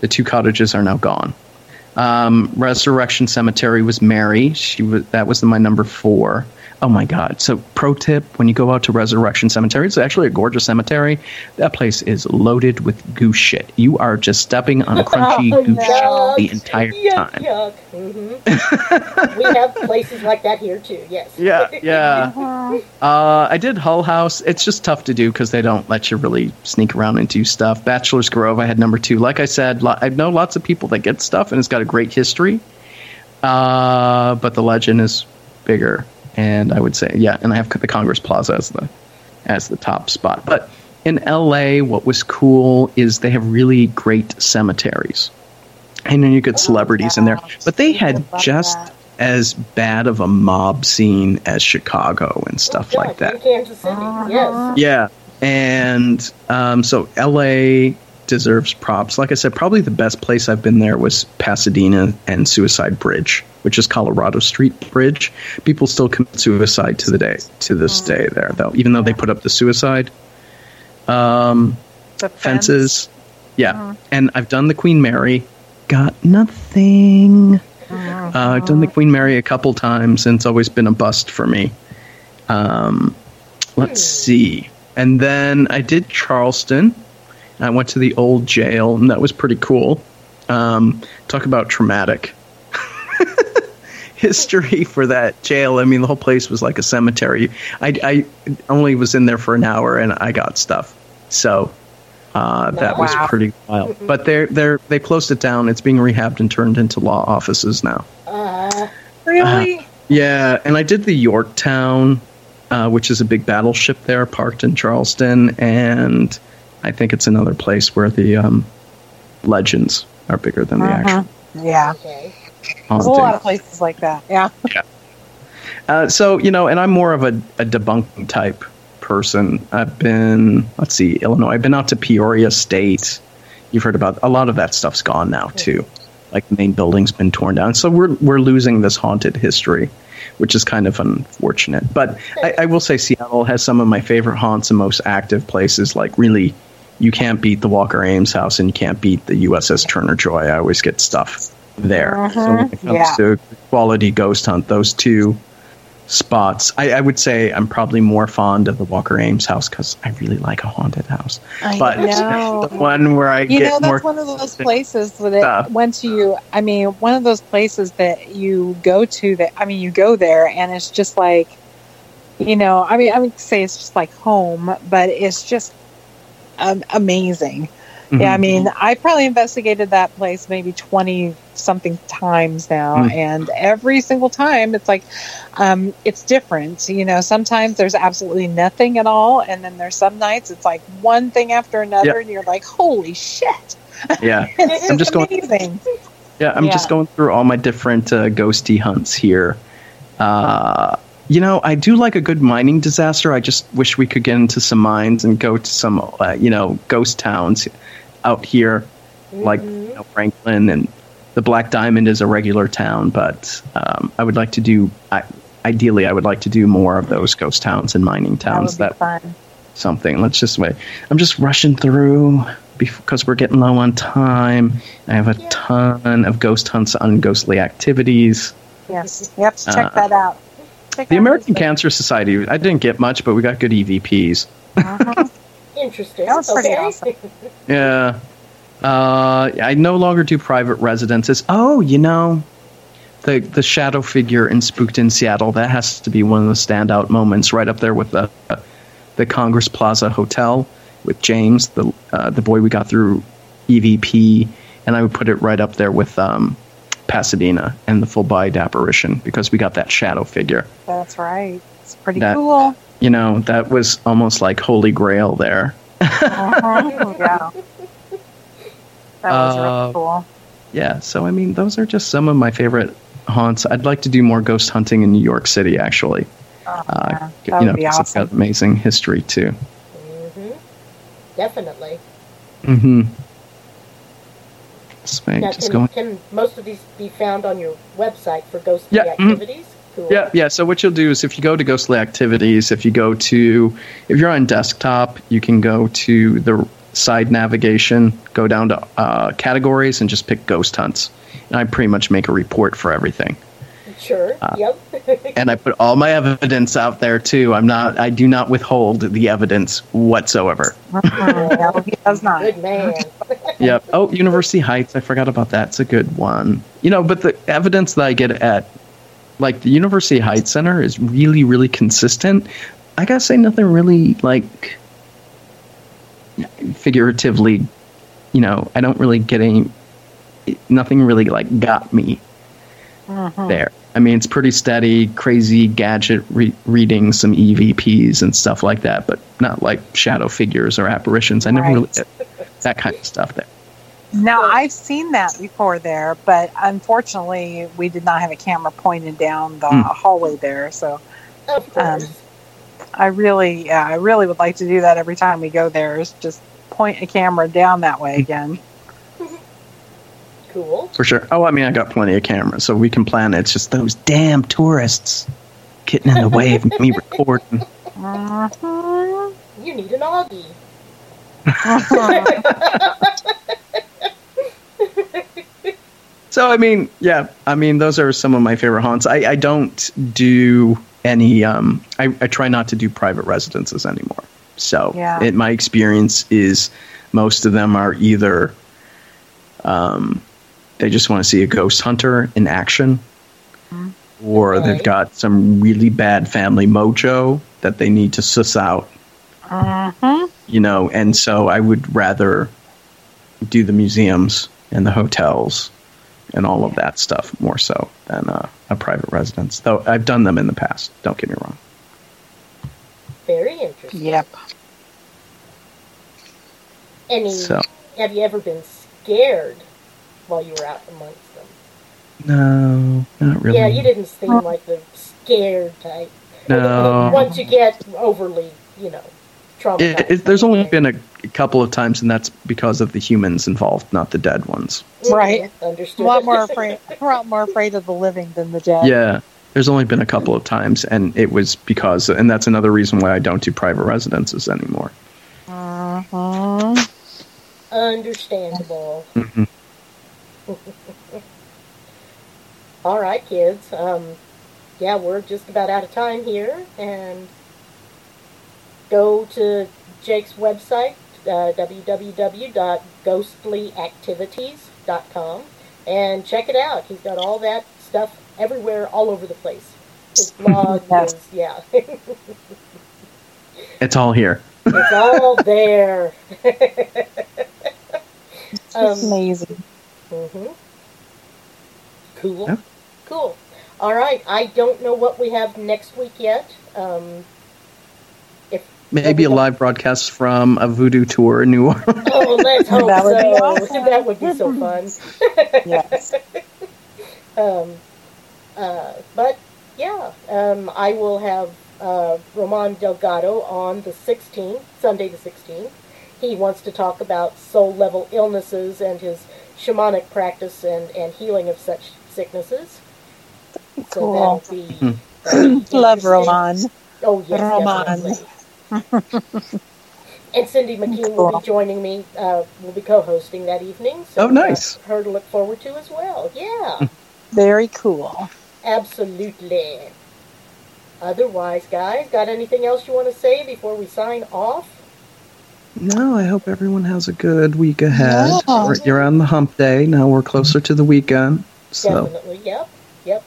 the two cottages are now gone. Um, Resurrection Cemetery was Mary. She was that was my number four. Oh my God! So pro tip: when you go out to Resurrection Cemetery, it's actually a gorgeous cemetery. That place is loaded with goose shit. You are just stepping on crunchy Oh, goose no. shit the entire yuck, time. Yuck. hmm we have places like that here too. Yes. Yeah, yeah. Uh, I did Hull House. It's just tough to do because they don't let you really sneak around and do stuff. Bachelor's Grove, I had number two. Like I said, lo- I know lots of people that get stuff, and it's got a great history. Uh, but the legend is bigger, and I would say, yeah. And I have the Congress Plaza as the as the top spot. But in LA, what was cool is they have really great cemeteries, and then you get celebrities in there. But they had just as bad of a mob scene as Chicago and stuff Oh, like that. Kansas City. Yes. Yeah, and um, so LA deserves props. Like I said, probably the best place I've been there was Pasadena and Suicide Bridge, which is Colorado Street Bridge. People still commit suicide to the day to this day there, though, even though they put up the suicide um, The fence. fences. Yeah, and I've done the Queen Mary. Got nothing. Uh, I've done the Queen Mary a couple times, and it's always been a bust for me. Um, let's see. And then I did Charleston. I went to the old jail, and that was pretty cool. Um, talk about traumatic history for that jail. I mean, the whole place was like a cemetery. I, I only was in there for an hour, and I got stuff. So uh, that was pretty wild. But they're they're they closed it down. It's being rehabbed and turned into law offices now. Uh, Really? Yeah, and I did the Yorktown, uh, which is a big battleship there, parked in Charleston, and I think it's another place where the um, legends are bigger than the actual yeah. okay. There's a lot of places like that. Yeah. Uh, so you know, and I'm more of a, a debunking type person. I've been, let's see, Illinois. I've been out to Peoria State. You've heard about a lot of that stuff's gone now too. Like the main building's been torn down, so we're we're losing this haunted history, which is kind of unfortunate. But I, I will say Seattle has some of my favorite haunts and most active places. Like really, you can't beat the Walker Ames house, and you can't beat the USS Turner Joy. I always get stuff there. So when mm-hmm. it comes Yeah. to quality ghost hunt, those two spots, I, I would say I'm probably more fond of the Walker Ames house because I really like a haunted house. I But know. the one where I you get know that's one of those places that stuff. once you i mean one of those places that you go to that i mean you go there and it's just like you know i mean i would say it's just like home but it's just um, amazing yeah i Mhm. mean i probably investigated that place maybe 20 something times now Mm. and every single time it's like um, it's different you know sometimes there's absolutely nothing at all and then there's some nights it's like one thing after another Yeah. and you're like holy shit yeah. I'm just going- Yeah, I'm just going through all my different uh, ghosty hunts here. Uh, you know, I do like a good mining disaster. I just wish we could get into some mines and go to some, uh, you know, ghost towns out here, like you know, Franklin and the Black Diamond is a regular town. But um, I would like to do, I, ideally, I would like to do more of those ghost towns and mining towns. that would be That fun. something. Let's just wait. I'm just rushing through because we're getting low on time. I have a ton of ghost hunts on ghostly activities. Yes, you have to check Uh, that out. Check The American Cancer Society, I didn't get much, but we got good EVPs. Uh-huh. Interesting. That was pretty awesome. Yeah. Uh, I no longer do private residences. Oh, you know, the the shadow figure in Spooked in Seattle. That has to be one of the standout moments, right up there with the the Congress Plaza Hotel with James, the uh, the boy we got through EVP, and I would put it right up there with um, Pasadena and the full bodied apparition because we got that shadow figure. That's right. It's pretty That- cool. You know, that was almost like holy grail there. Uh-huh. yeah. That was Uh, really cool. Yeah, so I mean, those are just some of my favorite haunts. I'd like to do more ghost hunting in New York City, actually. Oh, Uh, yeah. you That know, would be 'cause it's awesome. got amazing history too. hmm Definitely. Mm-hmm. Sweet, Now, can, going. can most of these be found on your website for ghostly Yeah, mhm. activities? Cool. Yeah, yeah. So what you'll do is if you go to Ghostly Activities, if you go to, if you're on desktop, you can go to the side navigation, go down to uh, categories, and just pick Ghost Hunts. And I pretty much make a report for everything. Sure. Uh, yep. and I put all my evidence out there too. I'm not. I do not withhold the evidence whatsoever. No, he does not. Good man. yep. Oh, University Heights. I forgot about that. It's a good one. You know, but the evidence that I get at, like the University Heights Center, is really, really consistent. I gotta say, nothing really like figuratively. You know, I don't really get any. Nothing really like got me Mhm. there. I mean, it's pretty steady, crazy gadget re- reading, some EVPs and stuff like that, but not like shadow figures or apparitions. I never Right. really that kind of stuff there. Now I've seen that before there, but unfortunately, we did not have a camera pointed down the Hmm. hallway there. So Of course. Um, I really, yeah, I really would like to do that every time we go there. Is just point a camera down that way again. Cool. For sure. Oh, I mean, I got plenty of cameras, so we can plan it. It's just those damn tourists getting in the way of me recording. You need an Augie. So, I mean, yeah, I mean, those are some of my favorite haunts. I, I don't do any, um, I, I try not to do private residences anymore. So, Yeah. it, my experience is most of them are either um, they just want to see a ghost hunter in action, or Okay. they've got some really bad family mojo that they need to suss out, Mhm. you know, and so I would rather do the museums and the hotels and all of that stuff more so than uh, a private residence. Though I've done them in the past. Don't get me wrong. Very interesting. Yep. Any? So Have you ever been scared while you were out amongst them? no, not really. Yeah, you didn't seem like the scared type. No. Once you get overly, you know, traumatized. It, it, there's only been a, a couple of times, and that's because of the humans involved, not the dead ones. Right. Understood. A lot more afraid. A lot more afraid of the living than the dead. Yeah, there's only been a couple of times, and it was because, and that's another reason why I don't do private residences anymore. Mhm. Understandable. hmm All right, kids. Um, yeah, we're just about out of time here, and go to Jake's website, uh, www.ghostlyactivities.com, and check it out. He's got all that stuff everywhere, all over the place. His blog Yes. is, yeah, It's all here. it's all there. It's Um, amazing. Hmm Cool. Yeah. Cool. All right. I don't know what we have next week yet. Um, if Maybe a live broadcast from a voodoo tour in New Orleans. Oh, let's hope That would be so. awesome. That would be so fun. Yes. Um, uh, but yeah, um, I will have uh, Roman Delgado on the 16th, Sunday the 16th. He wants to talk about soul level illnesses and his shamanic practice and, and healing of such sicknesses. So Cool. that'll be Hmm. that'll be Love. Roman. Oh yes, Roman. definitely. and Cindy McKean will be joining me. Uh, will be co-hosting that evening. So Oh, nice. uh, her to look forward to as well. Yeah, Very cool. absolutely. Otherwise, guys, got anything else you want to say before we sign off? No, I hope everyone has a good week ahead. Yeah. You're on the hump day. Now we're closer to the weekend. So, Definitely. Yep. Yep.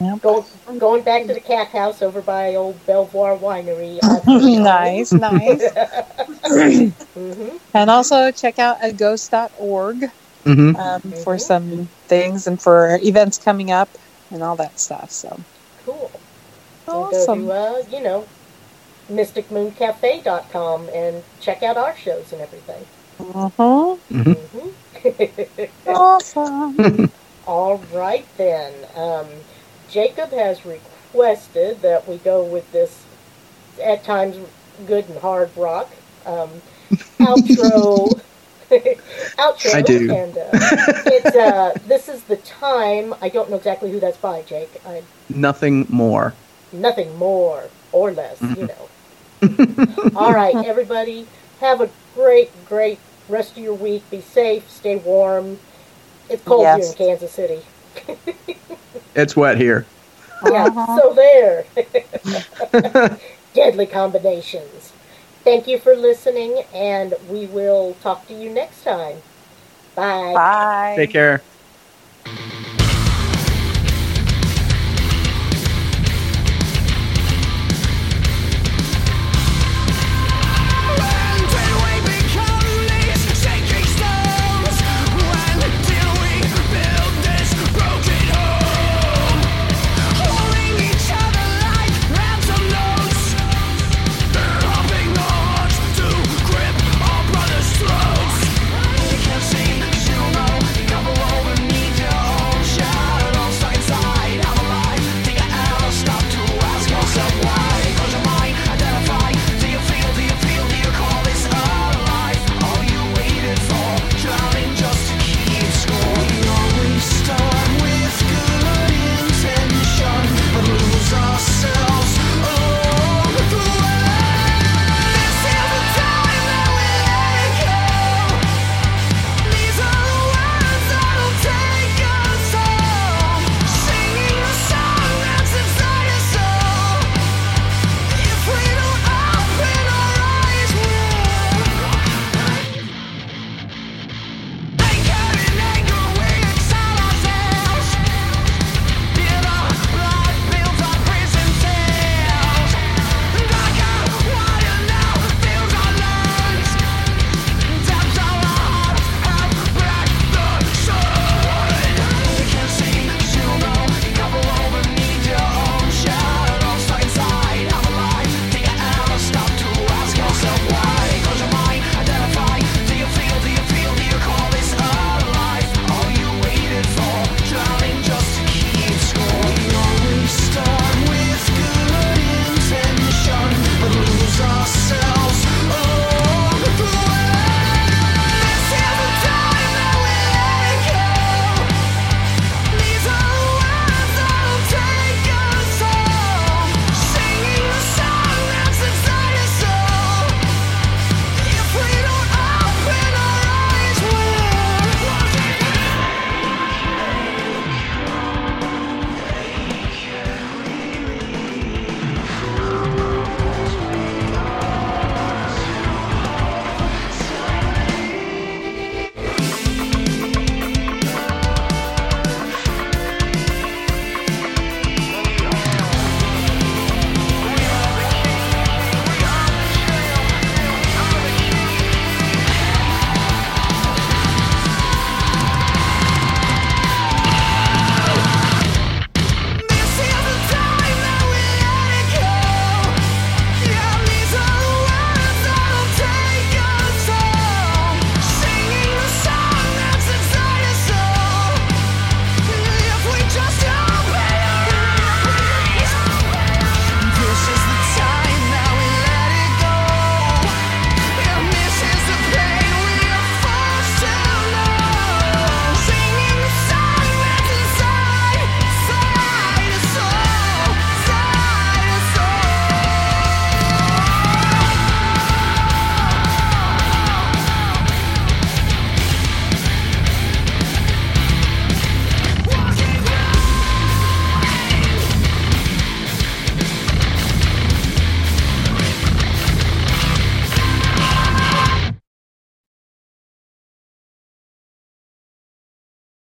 Yep. Going going back to the cat house over by old Belvoir Winery. nice, nice. hmm And also check out aghost.org hmm um, for some things and for events coming up and all that stuff. So Cool. awesome. Go to, uh, you know, mysticmooncafe.com and check out our shows and everything. Uh-huh. hmm Awesome. All right, then. Um, Jacob has requested that we go with this, at times, good and hard rock um, outro. outro. I do. And uh, it's, uh, this is the time. I don't know exactly who that's by, Jake. I, nothing more. nothing more or less, you know. All right, everybody, have a great, great rest of your week. Be safe, stay warm. It's cold Yes. here in Kansas City. It's wet here. Yeah, Uh-huh. so there. Deadly combinations. Thank you for listening, and we will talk to you next time. Bye. Bye. Take care.